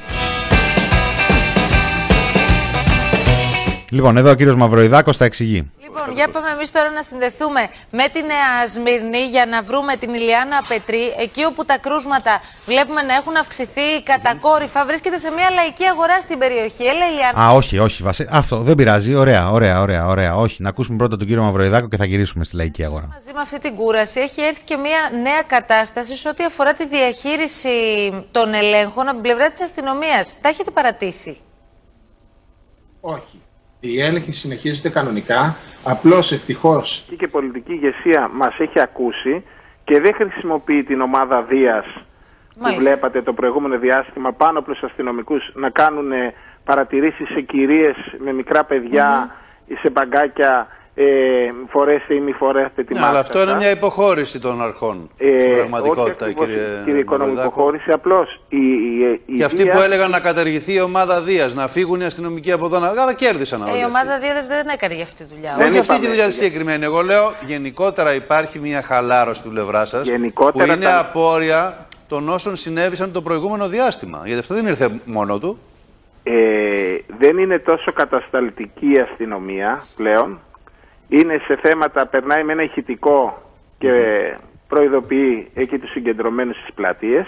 Λοιπόν, εδώ ο κύριος Μαυροϊδάκος τα εξηγεί. Λοιπόν, για πάμε εμείς τώρα να συνδεθούμε με τη Νέα Σμύρνη για να βρούμε την Ηλιάνα Πετρή. Εκεί όπου τα κρούσματα βλέπουμε να έχουν αυξηθεί κατακόρυφα, βρίσκεται σε μια λαϊκή αγορά στην περιοχή. Έλα, Ηλιάνα. Α, όχι, όχι, Βασί. Αυτό δεν πειράζει. Ωραία, ωραία, ωραία, ωραία. Όχι, να ακούσουμε πρώτα τον κύριο Μαυροϊδάκο και θα γυρίσουμε στη λαϊκή αγορά. Μαζί με αυτή την κούραση έχει έρθει και μια νέα κατάσταση σε ό,τι αφορά τη διαχείριση των ελέγχων από την πλευρά της αστυνομίας. Τα έχετε παρατήσει; Όχι. Η έλεγχη συνεχίζεται κανονικά. Απλώς ευτυχώς και η πολιτική ηγεσία μας έχει ακούσει και δεν χρησιμοποιεί την ομάδα Δίας που βλέπατε το προηγούμενο διάστημα πάνω από του αστυνομικούς να κάνουν παρατηρήσεις σε κυρίες με μικρά παιδιά ή σε μπαγκάκια ε, φορέστε ή μη φορέστε τη Ναι, μάσκα αλλά αυτό είναι σας. μια υποχώρηση των αρχών. Ε, στην πραγματικότητα, όχι ακριβώς, κύριε, κύριε Οικονομική Μαυροδάκο. υποχώρηση, απλώς η, η, η Και αυτοί Δία- που έλεγαν να καταργηθεί η ομάδα Δία, να φύγουν οι αστυνομικοί από εδώ, να... αλλά κέρδισαν Ε, όλοι. η αυτοί. ομάδα Δίδα δεν έκανε για αυτή τη δουλειά. Δεν Όχι αυτή τη είπαμε. δουλειά συγκεκριμένη. Εγώ λέω γενικότερα υπάρχει μια χαλάρωση του πλευρά σα που Γενικότερα είναι τα- απόρρια των όσων συνέβησαν το προηγούμενο διάστημα. Γιατί αυτό δεν ήρθε μόνο του. ε, δεν είναι τόσο κατασταλτική η αστυνομία πλέον. Είναι σε θέματα, περνάει με ένα ηχητικό και προειδοποιεί εκεί τους συγκεντρωμένους στις πλατείες,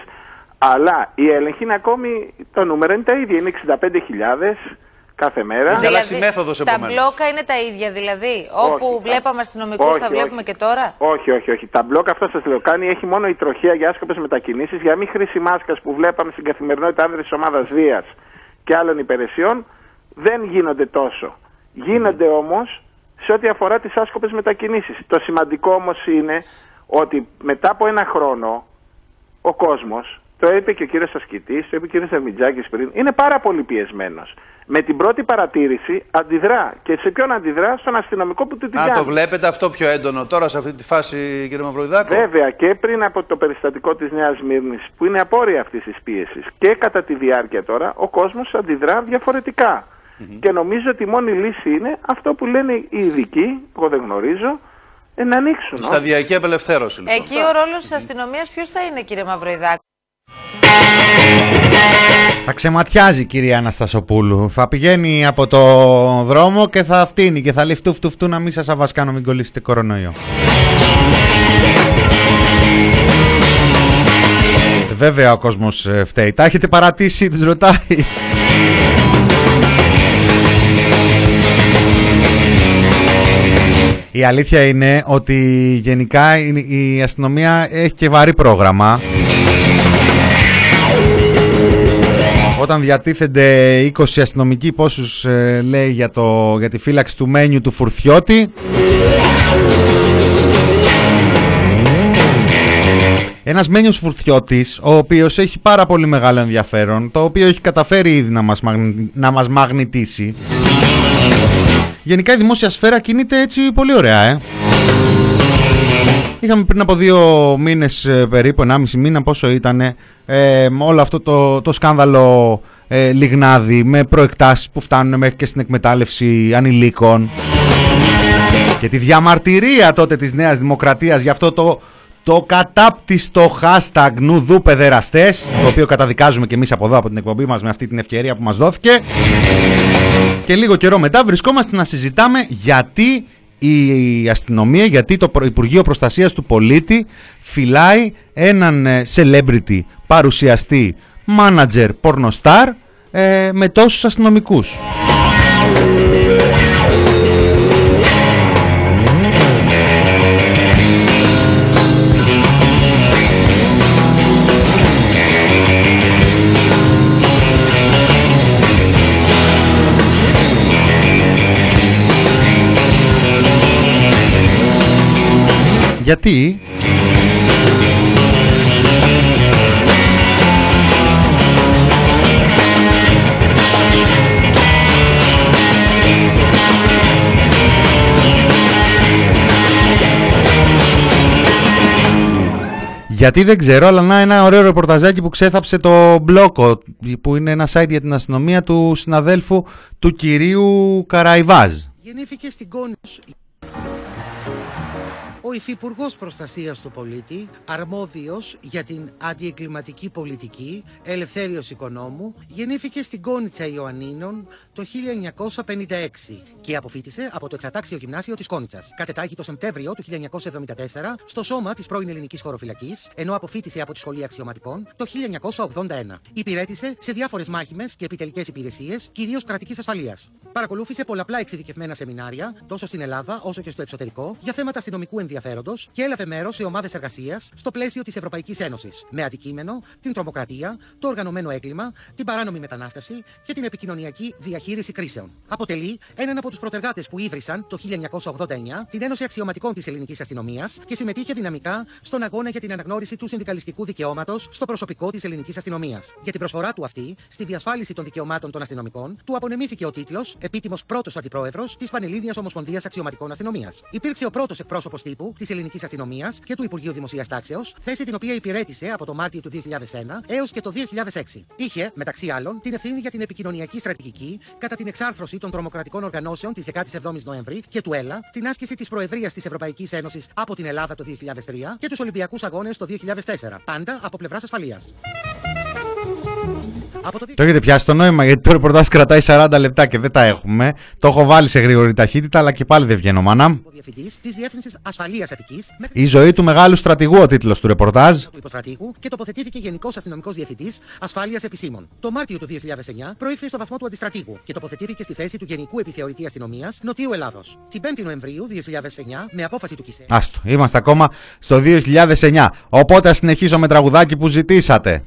αλλά η έλεγχη είναι ακόμη, το νούμερο είναι τα ίδια, είναι 65.000 κάθε μέρα. Έχει αλλάξει μέθοδος Δηλαδή, τα επομένως. μπλόκα είναι τα ίδια, δηλαδή. Όπου Όχι, τα- βλέπαμε αστυνομικού, όχι, θα όχι. βλέπουμε και τώρα; Όχι, όχι, όχι. Τα μπλοκ αυτό σας λέω κάνει έχει μόνο η τροχία για άσκοπες μετακινήσεις. Για μη χρήση μάσκας που βλέπαμε στην καθημερινότητα άνδρες της ομάδας Δία και άλλων υπηρεσιών δεν γίνονται τόσο. Γίνονται όμως σε ό,τι αφορά τις άσκοπες μετακινήσεις. Το σημαντικό όμως είναι ότι μετά από ένα χρόνο ο κόσμος, το είπε και ο κύριος Ασκητή, το είπε και ο κύριος Δερμιτζάκη πριν, είναι πάρα πολύ πιεσμένος. Με την πρώτη παρατήρηση αντιδρά. Και σε ποιον αντιδρά, στον αστυνομικό που του την Αν κάνει. το βλέπετε αυτό πιο έντονο τώρα σε αυτή τη φάση, κύριε Μαυροδάκο. Βέβαια και πριν από το περιστατικό της Νέας Μύρνης που είναι απόρρια αυτής της πίεσης και κατά τη διάρκεια τώρα ο κόσμος αντιδρά διαφορετικά. Και νομίζω ότι η μόνη λύση είναι αυτό που λένε οι ειδικοί, εγώ δεν γνωρίζω, ε, να ανοίξουν. Σταδιακή απελευθέρωση λοιπόν. Εκεί ο ρόλος της αστυνομίας ποιος θα είναι, κύριε Μαυροϊδάκη. Θα ξεματιάζει κυρία Αναστασοπούλου. Θα πηγαίνει από το δρόμο και θα φτύνει και θα λέει φτου φτου φτου να μην σας αβασκάνω μην κολλήσετε κορονοϊό. Ε, Βέβαια ο κόσμος ε, φταίει. Τα έχετε παρατήσει, τους ρωτάει. Η αλήθεια είναι ότι γενικά η η αστυνομία έχει και βαρύ πρόγραμμα. Όταν διατίθενται 20 αστυνομικοί πόσους ε, λέει για, το, για τη φύλαξη του μένιου του Φουρτιώτη; Ένας μένιος Φουρτιώτης ο οποίος έχει πάρα πολύ μεγάλο ενδιαφέρον το οποίο έχει καταφέρει ήδη να μας, μαγνη- να μας μαγνητήσει Γενικά η δημόσια σφαίρα κινείται έτσι πολύ ωραία ε. Είχαμε πριν από δύο μήνες ε, περίπου, 1,5 μήνα πόσο ήταν ε, με όλο αυτό το, το σκάνδαλο ε, Λιγνάδη με προεκτάσεις που φτάνουν μέχρι και στην εκμετάλλευση ανηλίκων. Και τη διαμαρτυρία τότε της Νέας Δημοκρατίας για αυτό το, το κατάπτυστο hashtag νουδού παιδεραστές το οποίο καταδικάζουμε και εμείς από εδώ από την εκπομπή μας με αυτή την ευκαιρία που μας δόθηκε και λίγο καιρό μετά βρισκόμαστε να συζητάμε γιατί η αστυνομία, γιατί το Προ- Υπουργείο Προστασίας του Πολίτη φυλάει έναν ε, celebrity, παρουσιαστή, manager, pornostar ε, με τόσους αστυνομικούς. Γιατί; Γιατί δεν ξέρω, αλλά να ένα ωραίο ρεπορταζάκι που ξέθαψε το Μπλόκο, που είναι ένα site για την αστυνομία του συναδέλφου του κυρίου Καραϊβάζ. Γεννήθηκε στην Κόνος ο Υφυπουργός Προστασίας του Πολίτη, αρμόδιος για την αντιεγκληματική πολιτική, Ελευθέριος Οικονόμου, γεννήθηκε στην Κόνιτσα Ιωαννίνων το 1956 και αποφύτησε από το εξατάξιο γυμνάσιο της Κόνιτσας. Κατετάγει το Σεπτέμβριο του 1974 στο σώμα της πρώην Ελληνικής Χωροφυλακής, ενώ αποφύτησε από τη Σχολή Αξιωματικών το 1981. Υπηρέτησε σε διάφορες μάχημες και επιτελικές υπηρεσίες, κυρίως κρατικής ασφαλείας. Παρακολούθησε πολλαπλά εξειδικευμένα σεμινάρια, τόσο στην Ελλάδα όσο και στο εξωτερικό, για θέματα αστυνομικού ενδιαφέροντος και έλαβε μέρος σε ομάδες εργασίας στο πλαίσιο της Ευρωπαϊκής Ένωσης, με αντικείμενο την τρομοκρατία, το οργανωμένο έγκλημα, την παράνομη μετανάστευση και την επικοινωνιακή διαχείριση κρίσεων. Αποτελεί έναν από τους προτεργάτε που ίδρυσαν το 1989 την Ένωση Αξιωματικών της Ελληνικής Αστυνομίας και συμμετείχε δυναμικά στον αγώνα για την αναγνώριση του συνδικαλιστικού δικαιώματος στο προσωπικό της ελληνικής αστυνομίας. Για την προσφορά του αυτή στη διασφάλιση των δικαιωμάτων των αστυνομικών, του απονεμήθηκε ο τίτλος Επίτιμος πρώτος αντιπρόεδρος της Πανελλήνιας Ομοσπονδίας Αξιωματικών Αστυνομίας. Υπήρξε ο πρώτος εκπρόσωπος τύπου της ελληνικής αστυνομίας και του Υπουργείου Δημοσίας Τάξεως, θέση την οποία υπηρέτησε από το Μάρτιο του 2001 έως και το 2006. Είχε, μεταξύ άλλων, την ευθύνη για την επικοινωνιακή στρατηγική κατά την εξάρθρωση των τρομοκρατικών οργανώσεων της 17η Νοέμβρη και του ΕΛΑ, την άσκηση της Προεδρίας της Ευρωπαϊκής Ένωσης από την Ελλάδα το 2003 και τους Ολυμπιακούς Αγώνες το 2004. Πάντα από πλευράς ασφαλείας. Από το Το έχετε πιάσει το νόημα γιατί το ρεπορτάζ κρατάει 40 λεπτά και δεν τα έχουμε. Το έχω βάλει σε γρήγορη ταχύτητα, αλλά και πάλι δεν βγαίνω, μάνα. Διευθυντή της Διεύθυνσης Ασφαλείας Αττικής Η ζωή του μεγάλου στρατηγού, ο τίτλος του ρεπορτάζ. του υποστρατήγου και τοποθετήθηκε Γενικός Αστυνομικός Διευθυντής Ασφάλεια Επισήμων. Το Μάρτιο του 2009 προήλθε στο βαθμό του αντιστρατήγου και τοποθετήθηκε στη θέση του Γενικού Επιθεωρητή Αστυνομίας Νοτιού Ελλάδος. Την 5η Νοεμβρίου 2009, με απόφαση του ΚΙΣΕ. Άστο, είμαστε ακόμα στο 2009. Οπότε ας συνεχίσω με τραγουδάκι που ζητήσατε.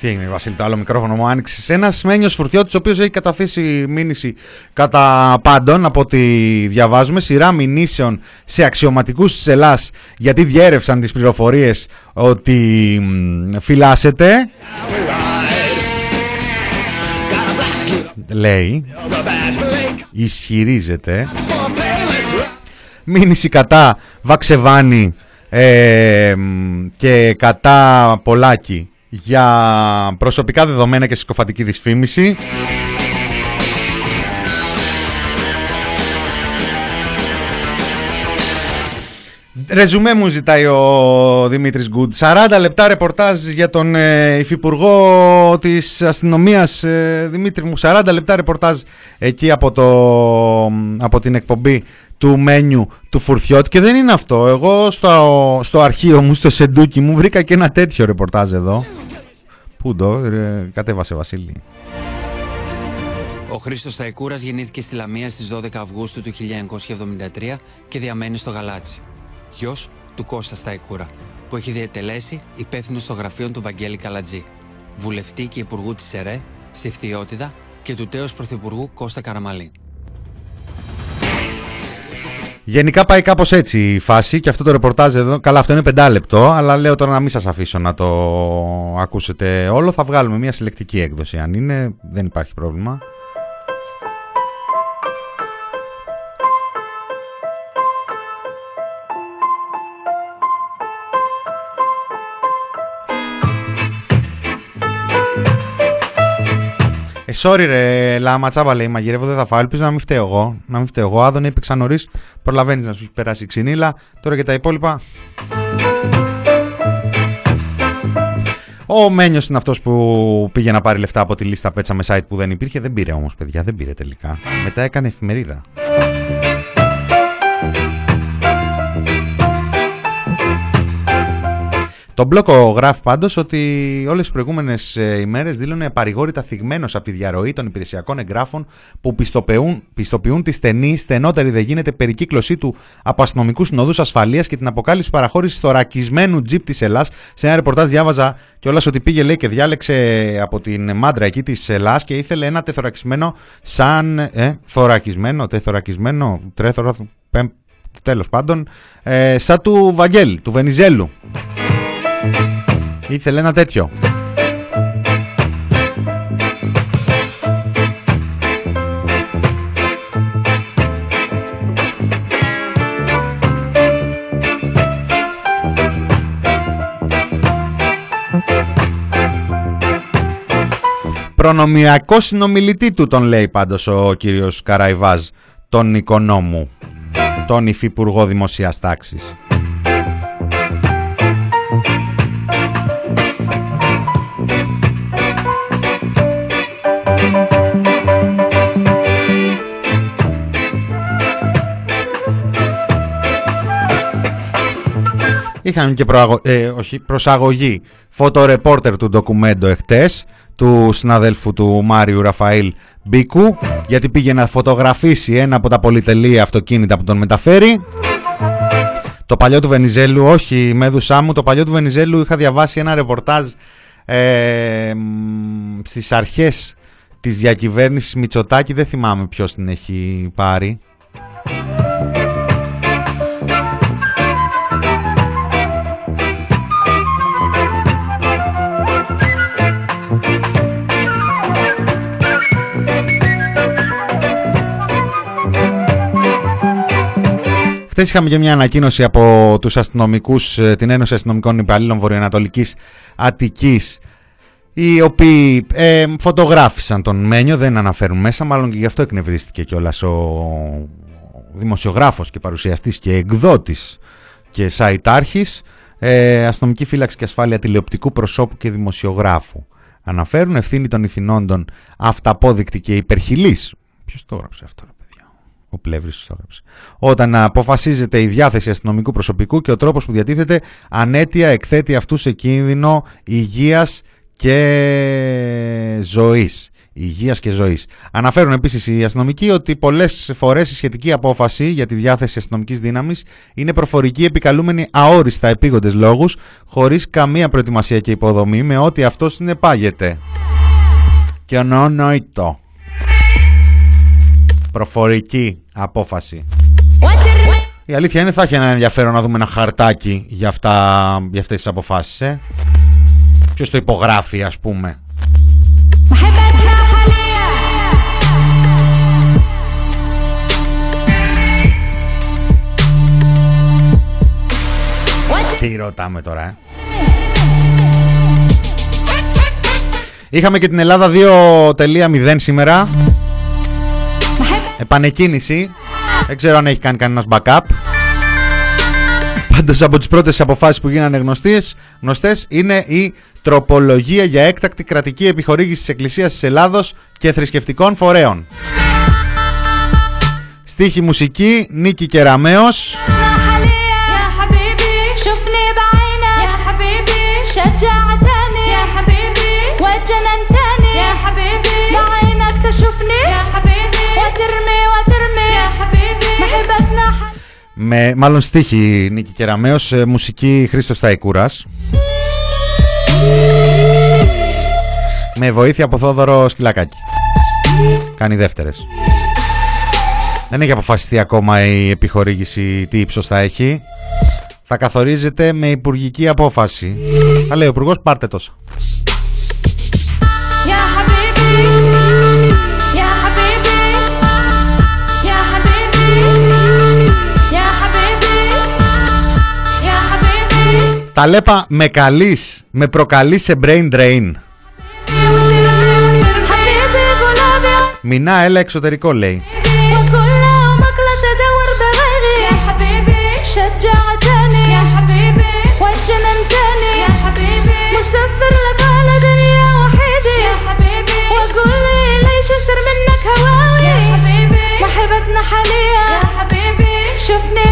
Τι έγινε, Βασίλη, το άλλο μικρόφωνο μου άνοιξε. Ένα Μένιο Φουρτιώτη, ο οποίος έχει καταθέσει μήνυση κατά πάντων, από ό,τι διαβάζουμε, σειρά μηνύσεων σε αξιωματικούς της Ελλάς, γιατί διέρευσαν τις πληροφορίες ότι μ, φυλάσσεται. Λέει, The badge blink, ισχυρίζεται. for bailiffs. Μήνυση κατά Βαξεβάνη ε, μ, και κατά Πολάκη για προσωπικά δεδομένα και συκοφαντική δυσφήμιση. Ρεζουμέ μου ζητάει ο Δημήτρης Γκουντ. 40 λεπτά ρεπορτάζ για τον ε, Υφυπουργό της Αστυνομίας ε, Δημήτρη μου. 40 λεπτά ρεπορτάζ εκεί από, το, από την εκπομπή του μένιου του Φουρθιώτη και δεν είναι αυτό. Εγώ στο, στο αρχείο μου, στο σεντούκι μου βρήκα και ένα τέτοιο ρεπορτάζ εδώ. Πού το, ε, κατέβασε Βασίλη. Ο Χρήστος Σταϊκούρας γεννήθηκε στη Λαμία στις 12 Αυγούστου του 1973 και διαμένει στο Γαλάτσι. Γιος του Κώστα Σταϊκούρα, που έχει διατελέσει υπεύθυνο στο γραφείο του Βαγγέλη Καλατζή, βουλευτή και υπουργού της ΕΡΕ στη Φθιώτιδα και του τέος πρωθυπουργού Κώστα Καραμαλή. Γενικά πάει κάπως έτσι η φάση και αυτό το ρεπορτάζ εδώ. Καλά, αυτό είναι πεντάλεπτο, αλλά λέω τώρα να μην σας αφήσω να το ακούσετε όλο. Θα βγάλουμε μια συλλεκτική έκδοση. Αν είναι, δεν υπάρχει πρόβλημα. Ε, sorry ρε, λάμα τσάμπα λέει μαγειρεύω, δεν θα φάω. Ελπίζω να μην φταίω εγώ. Να μην φταίω εγώ. Άδωνε είπε νωρίς. Προλαβαίνεις να σου έχει περάσει η ξυνήλα. Τώρα και τα υπόλοιπα. Ο Μένιος είναι αυτός που πήγε να πάρει λεφτά από τη λίστα πέτσα με site που δεν υπήρχε. Δεν πήρε όμως παιδιά, δεν πήρε τελικά. Μετά έκανε εφημερίδα. Το μπλόκο γράφει πάντως ότι όλες τις προηγούμενες ημέρες δήλωνε παρηγόρητα θυγμένος από τη διαρροή των υπηρεσιακών εγγράφων που πιστοποιούν, πιστοποιούν τη στενή, στενότερη δεν γίνεται περικύκλωσή του από αστυνομικούς συνοδούς ασφαλείας και την αποκάλυψη παραχώρησης θωρακισμένου τζιπ της Ελλάς. Σε ένα ρεπορτάζ διάβαζα κιόλας ότι πήγε λέει και διάλεξε από την μάντρα εκεί της Ελλάς και ήθελε ένα τεθωρακισμένο σαν. Ε, θωρακισμένο, τεθωρακισμένο, τρέθωρα. Τέλος πάντων, ε, σαν του Βαγγέλ, του Βενιζέλου. Ήθελε ένα τέτοιο. Προνομιακό συνομιλητή του τον λέει πάντως ο κύριος Καραϊβάζ, τον οικονόμου, τον υφυπουργό δημοσίας τάξης. Είχαμε και προαγω... ε, όχι, προσαγωγή φωτορεπόρτερ του ντοκουμέντο εχθές του συναδέλφου του Μάριου Ραφαήλ Μπίκου γιατί πήγε να φωτογραφίσει ένα από τα πολυτελή αυτοκίνητα που τον μεταφέρει το παλιό του Βενιζέλου, όχι μέδουσά μου, το παλιό του Βενιζέλου είχα διαβάσει ένα ρεπορτάζ ε, μ, στις αρχές της διακυβέρνησης Μητσοτάκη, δεν θυμάμαι ποιος την έχει πάρει. Χθες είχαμε και μια ανακοίνωση από τους αστυνομικούς, ε, την Ένωση Αστυνομικών Υπαλλήλων Βορειοανατολικής Αττικής οι οποίοι ε, φωτογράφησαν τον Μένιο, δεν αναφέρουν μέσα, μάλλον και γι' αυτό εκνευρίστηκε κιόλας ο δημοσιογράφος και παρουσιαστής και εκδότης και σαϊτάρχης, ε, αστυνομική φύλαξη και ασφάλεια τηλεοπτικού προσώπου και δημοσιογράφου. Αναφέρουν ευθύνη των ηθινόντων αυταπόδεικτη και υπερχιλής. Ποιος το έγραψε αυτό, ρε παιδιά. Ο Πλεύρης το έγραψε. Όταν αποφασίζεται η διάθεση αστυνομικού προσωπικού και ο τρόπος που διατίθεται ανέτεια εκθέτει αυτού σε κίνδυνο υγείας και ζωής. Υγείας και ζωής. Αναφέρουν επίσης οι αστυνομικοί ότι πολλές φορές η σχετική απόφαση για τη διάθεση αστυνομικής δύναμης είναι προφορική επικαλούμενη αόριστα επίγοντες λόγους χωρίς καμία προετοιμασία και υποδομή με ό,τι αυτό συνεπάγεται. Και ονόητο. Προφορική απόφαση. Η αλήθεια είναι θα έχει ένα ενδιαφέρον να δούμε ένα χαρτάκι για, αυτά, για αυτές τις αποφάσεις. Ε. Ποιος το υπογράφει ας πούμε. Τι ρωτάμε τώρα, ε. Είχαμε και την Ελλάδα 2.0 σήμερα. Επανεκκίνηση. Δεν ξέρω αν έχει κάνει κανένας backup. Πάντως από τις πρώτες αποφάσεις που γίνανε γνωστές, γνωστές είναι η τροπολογία για έκτακτη κρατική επιχορήγηση της Εκκλησίας της Ελλάδος και θρησκευτικών φορέων. Στίχη μουσική Νίκη Κεραμέως. Με, μάλλον στίχη Νίκη Κεραμέως, ε, μουσική Χρήστος Σταϊκούρας. Με βοήθεια από Θόδωρο Σκυλακάκη. Κάνει δεύτερες. Δεν έχει αποφασιστεί ακόμα η επιχορήγηση τι ύψος θα έχει. Θα καθορίζεται με υπουργική απόφαση. Θα λέει ο υπουργός πάρτε τόσα. Τα λέπα με καλείς, με προκαλείς σε brain drain. Μινά, έλα εξωτερικό λέει. شفني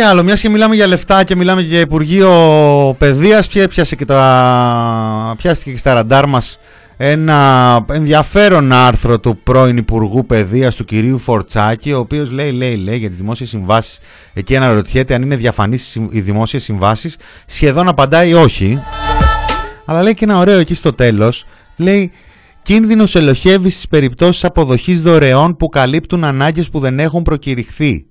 Τι άλλο, μιας και μιλάμε για λεφτά και μιλάμε για Υπουργείο Παιδείας, ποια πιάσε και τα, πιάστηκε και στα ραντάρ μας ένα ενδιαφέρον άρθρο του πρώην Υπουργού Παιδείας του κυρίου Φορτσάκη, ο οποίος λέει, λέει, λέει για τις δημόσιες συμβάσεις, εκεί αναρωτιέται αν είναι διαφανείς οι δημόσιες συμβάσεις, σχεδόν απαντάει όχι. Αλλά λέει και ένα ωραίο εκεί στο τέλος, λέει κίνδυνος ελοχεύει στις περιπτώσεις αποδοχής δωρεών που καλύπτουν ανάγκες που δεν έχουν προκηρυχθεί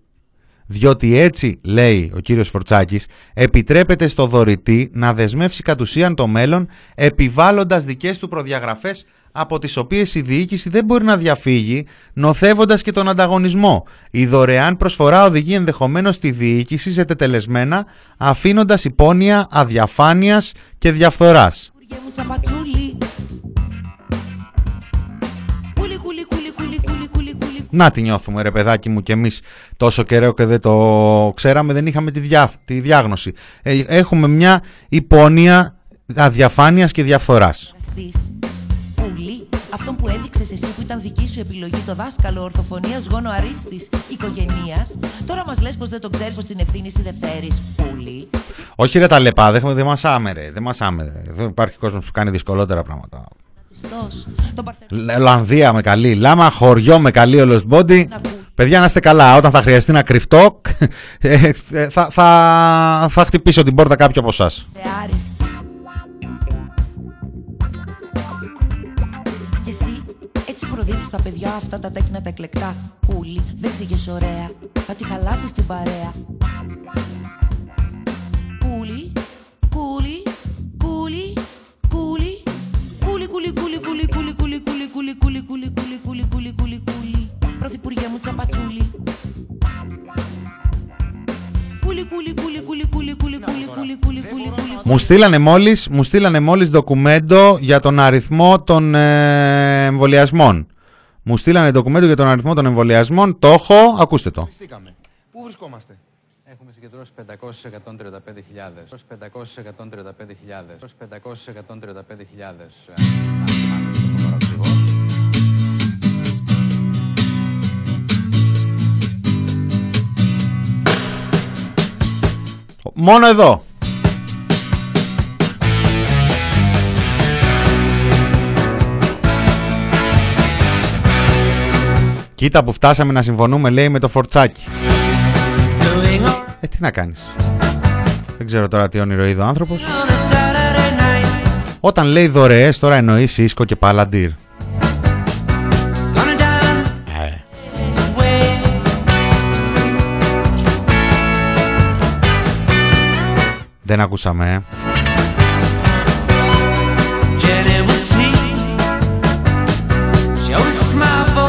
διότι έτσι, λέει ο κύριος Φορτσάκης, επιτρέπεται στο δωρητή να δεσμεύσει κατ' ουσίαν το μέλλον επιβάλλοντας δικές του προδιαγραφές από τις οποίες η διοίκηση δεν μπορεί να διαφύγει, νοθεύοντας και τον ανταγωνισμό. Η δωρεάν προσφορά οδηγεί ενδεχομένως τη διοίκηση σε τετελεσμένα, αφήνοντας υπόνοια αδιαφάνειας και διαφθοράς. Να τη νιώθουμε ρε παιδάκι μου και εμείς τόσο καιρό και δεν το ξέραμε, δεν είχαμε τη, διά, τη διάγνωση. Ε, έχουμε μια υπόνοια αδιαφάνειας και διαφθοράς. Αυτό που έδειξες εσύ που ήταν δική σου επιλογή, το δάσκαλο ορθοφωνίας γόνο αρίστη οικογένεια, τώρα μας λες πως δεν το ξέρεις, πως την ευθύνη εσύ δεν φέρεις. Πούλη. Όχι, ρε τα λεπά, δεν, δεν μας άμερε. Δεν μας άμερε. Δεν υπάρχει κόσμος που κάνει δυσκολότερα πράγματα. Ολλανδία με καλή λάμα, χωριό με καλή ο Body. Παιδιά να είστε καλά, όταν θα χρειαστεί να κρυφτώ ε, ε, θα, θα, θα χτυπήσω την πόρτα κάποιο από εσάς. προδίδεις στα παιδιά αυτά τα τέκνα τα εκλεκτά. Κούλι, δεν ξηγες ωραία. Θα τη χαλάσεις την παρέα. Κούλι, κούλι, κούλι, κούλι. Κούλι, κούλι, κούλι, κούλι, κούλι, κούλι, κούλι, κούλι, κούλι, κούλι, κούλι, κούλι, κούλι, κούλι, κούλι. Πρωθυπουργέ μου τσαπατσούλι. Κούλι, κούλι, κούλι, κούλι, κούλι, κούλι, κούλι, κούλι, κούλι, κούλι, κούλι. Μου στείλανε μόλις, μου στείλανε μόλις ντοκουμέντο για τον αριθμό των ε, εμβολιασμών. Μου στείλανε ντοκουμέντο για τον αριθμό των εμβολιασμών. Το έχω, ακούστε το. Πού βρισκόμαστε. Έχουμε συγκεντρώσει 535.000. 535.000. 535.000. Μόνο εδώ. Κοίτα που φτάσαμε να συμφωνούμε λέει με το φορτσάκι. Ε, τι να κάνεις. Δεν ξέρω τώρα τι όνειρο είδε ο άνθρωπος. Όταν λέει δωρεές τώρα εννοεί Σίσκο και Παλαντήρ. Δεν ακούσαμε, ε. Jenny was sweet. She always smiled for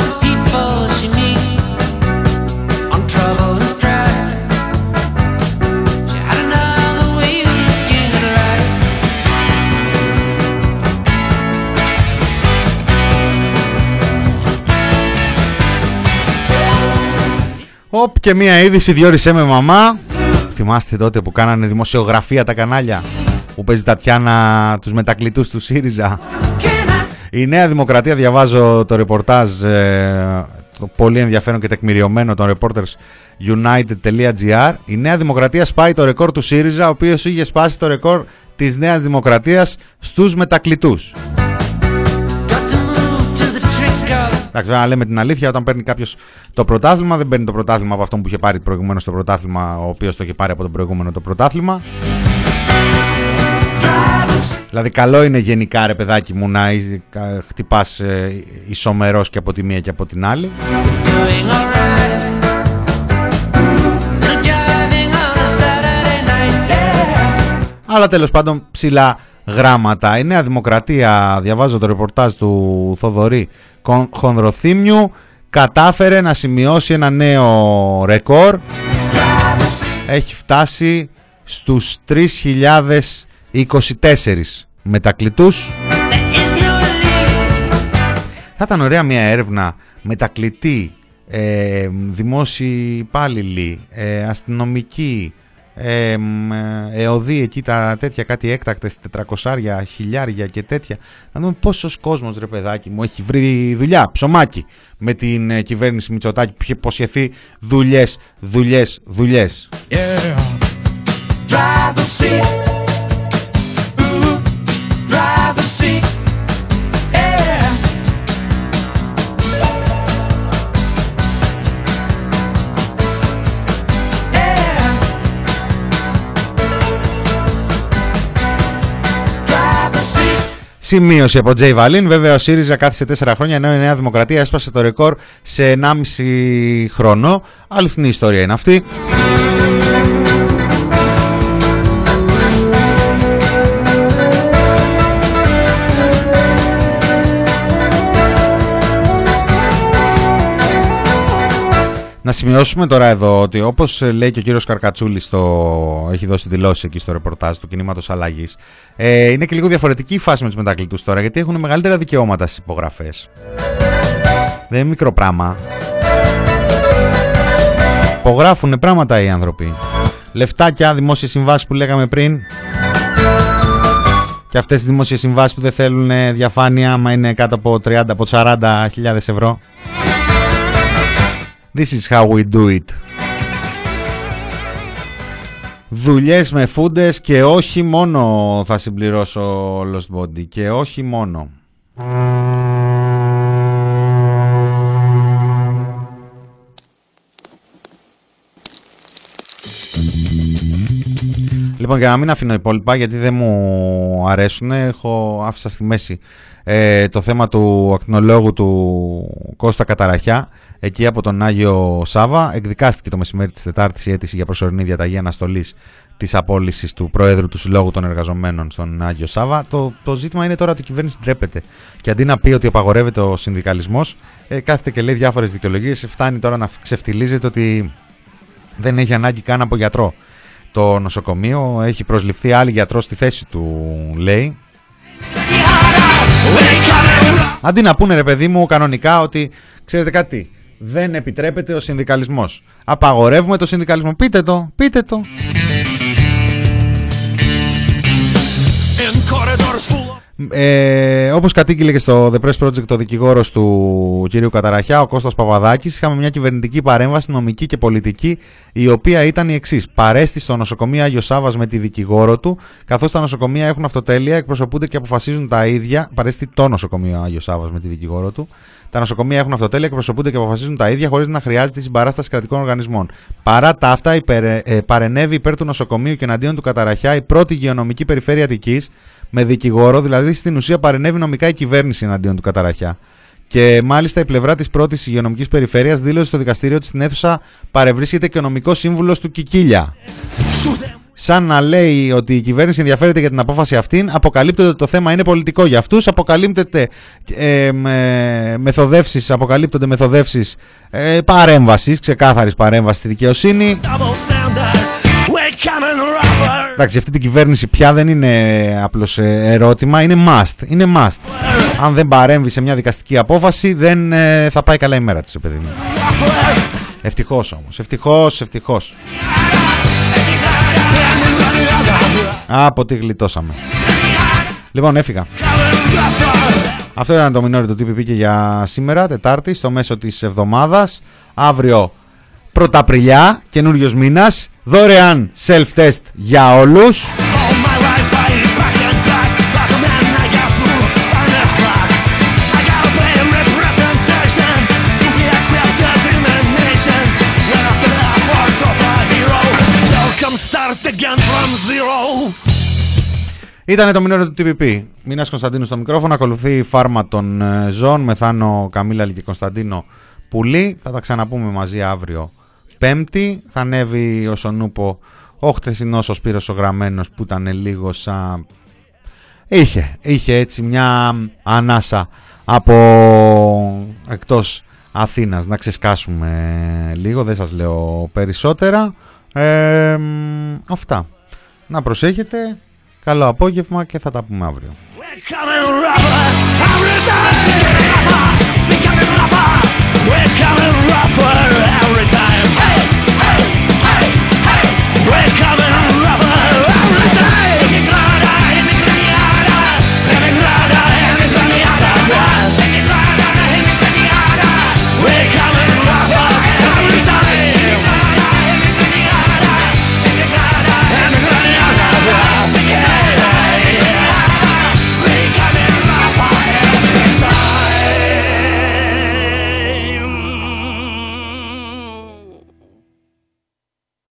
Οπ και μία είδηση διόρισε με μαμά. Θυμάστε τότε που κάνανε δημοσιογραφία τα κανάλια που παίζει Τατιάνα τους μετακλητούς του ΣΥΡΙΖΑ. Η Νέα Δημοκρατία διαβάζω το ρεπορτάζ ε, το πολύ ενδιαφέρον και τεκμηριωμένο των reporters united.gr Η Νέα Δημοκρατία σπάει το ρεκόρ του ΣΥΡΙΖΑ ο οποίος είχε σπάσει το ρεκόρ της Νέας Δημοκρατίας στους μετακλητούς. Εντάξει, να λέμε την αλήθεια, όταν παίρνει κάποιος το πρωτάθλημα, δεν παίρνει το πρωτάθλημα από αυτόν που είχε πάρει προηγουμένως το πρωτάθλημα, ο οποίος το είχε πάρει από τον προηγούμενο το πρωτάθλημα. Δηλαδή, καλό είναι γενικά, ρε παιδάκι μου, να χτυπάς ε, ισομερός και από τη μία και από την άλλη. Αλλά τέλος πάντων ψηλά γράμματα. Η Νέα Δημοκρατία, διαβάζω το ρεπορτάζ του Θοδωρή Χονδροθύμιου, κατάφερε να σημειώσει ένα νέο ρεκόρ. Έχει φτάσει στους 3.024 μετακλητούς. Θα ήταν ωραία μια έρευνα μετακλητή, ε, δημόσιοι υπάλληλοι, ε, αστυνομικοί, ε, εωδοί εκεί τα τέτοια κάτι έκτακτες, τετρακοσάρια, χιλιάρια και τέτοια. Να δούμε πόσος κόσμος ρε παιδάκι μου έχει βρει δουλειά, ψωμάκι με την ε, κυβέρνηση Μητσοτάκη που είχε υποσχεθεί δουλειές, δουλειές, δουλειές. Σημείωση από Τζέι Βαλίν. Βέβαια, ο ΣΥΡΙΖΑ κάθισε 4 χρόνια ενώ η Νέα Δημοκρατία έσπασε το ρεκόρ σε 1,5 χρόνο. Αληθινή ιστορία είναι αυτή. Να σημειώσουμε τώρα εδώ ότι όπως λέει και ο κύριος Καρκατσούλης, έχει δώσει δηλώσεις εκεί στο ρεπορτάζ του κινήματος αλλαγής, ε, είναι και λίγο διαφορετική η φάση με τους μετακλητούς τώρα γιατί έχουν μεγαλύτερα δικαιώματα στις υπογραφές. Δεν είναι μικρό πράγμα. Υπογράφουν πράγματα οι άνθρωποι. Λεφτάκια, δημόσιες συμβάσεις που λέγαμε πριν. Και αυτές οι δημόσιες συμβάσεις που δεν θέλουν διαφάνεια, άμα είναι κάτω από 30, από 40 ευρώ. This is how we do it. Δουλειές με φούντες και όχι μόνο θα συμπληρώσω Lost Body και όχι μόνο. Λοιπόν, Λοιπόν, για να μην αφήνω υπόλοιπα, γιατί δεν μου αρέσουν, έχω άφησα στη μέση ε, το θέμα του ακτινολόγου του Κώστα Καταραχιά, εκεί από τον Άγιο Σάβα. Εκδικάστηκε το μεσημέρι της Τετάρτης η αίτηση για προσωρινή διαταγή αναστολής της απόλυσης του Προέδρου του Συλλόγου των Εργαζομένων στον Άγιο Σάβα. Το, το ζήτημα είναι τώρα ότι η κυβέρνηση ντρέπεται. Και αντί να πει ότι απαγορεύεται ο συνδικαλισμός, ε, κάθεται και λέει διάφορες δικαιολογίες. Φτάνει τώρα να ξεφτιλίζεται ότι δεν έχει ανάγκη καν από γιατρό το νοσοκομείο. Έχει προσληφθεί άλλη γιατρός στη θέση του, λέει. Αντί να πούνε ρε παιδί μου κανονικά ότι ξέρετε κάτι, δεν επιτρέπεται ο συνδικαλισμός. Απαγορεύουμε το συνδικαλισμό. Πείτε το, πείτε το. Ε, Όπως κατήγγειλε και στο The Press Project ο δικηγόρος του κυρίου Καταραχιά, ο Κώστας Παπαδάκης, είχαμε μια κυβερνητική παρέμβαση νομική και πολιτική, η οποία ήταν η εξής. Παρέστη στο νοσοκομείο Άγιος Σάβα με τη δικηγόρο του, καθώς τα νοσοκομεία έχουν αυτοτέλεια, εκπροσωπούνται και αποφασίζουν τα ίδια. Παρέστη το νοσοκομείο Άγιος Σάβα με τη δικηγόρο του. Τα νοσοκομεία έχουν αυτοτέλεια, εκπροσωπούνται και αποφασίζουν τα ίδια χωρίς να χρειάζεται η συμπαράσταση κρατικών οργανισμών. Παρά τα αυτά, υπερ, ε, παρενέβη υπέρ του νοσοκομείου και εναντίον του Καταραχιά η πρώτη υγειονομική περιφέρεια Αττικής, με δικηγόρο, δηλαδή στην ουσία παρενέβη νομικά η κυβέρνηση εναντίον του Καταραχιά. Και μάλιστα η πλευρά της πρώτης υγειονομικής περιφέρειας δήλωσε στο δικαστήριο ότι στην αίθουσα παρευρίσκεται και ο νομικός σύμβουλος του Κικίλια. Σαν να λέει ότι η κυβέρνηση ενδιαφέρεται για την απόφαση αυτή, αποκαλύπτεται ότι το θέμα είναι πολιτικό για αυτούς. Αποκαλύπτεται ε, με, μεθοδεύσεις, αποκαλύπτονται μεθοδεύσεις ε, παρέμβασης, ξεκάθαρης παρέμβασης στη δικαιοσύνη. Εντάξει, αυτή την κυβέρνηση πια δεν είναι απλώς ε, ερώτημα, είναι must. Είναι must. Αν δεν παρέμβει σε μια δικαστική απόφαση, δεν ε, θα πάει καλά η μέρα της, παιδί μου. Ευτυχώς όμως, ευτυχώς, ευτυχώς. Από τι γλιτώσαμε. Λοιπόν, έφυγα. Αυτό ήταν το μινόρι του TPP και για σήμερα, Τετάρτη, στο μέσο της εβδομάδας. Αύριο Πρωταπριλιά, καινούριο μήνας, δωρεάν self-test για όλους. Ήταν το μηνόριο του TPP. Μήνας Κωνσταντίνου στο μικρόφωνο. Ακολουθεί η φάρμα των ε, ζώων. Μεθάνω Καμίλα και Κωνσταντίνο Πουλή. Θα τα ξαναπούμε μαζί αύριο Πέμπτη. Θα ανέβει ο Σονούπο ο χθεσινός ο Σπύρος ο Γραμμένος που ήταν λίγο σαν... Είχε, είχε έτσι μια ανάσα από εκτός Αθήνας να ξεσκάσουμε λίγο, δεν σας λέω περισσότερα. Ε, αυτά. Να προσέχετε, Καλό απόγευμα και θα τα πούμε αύριο.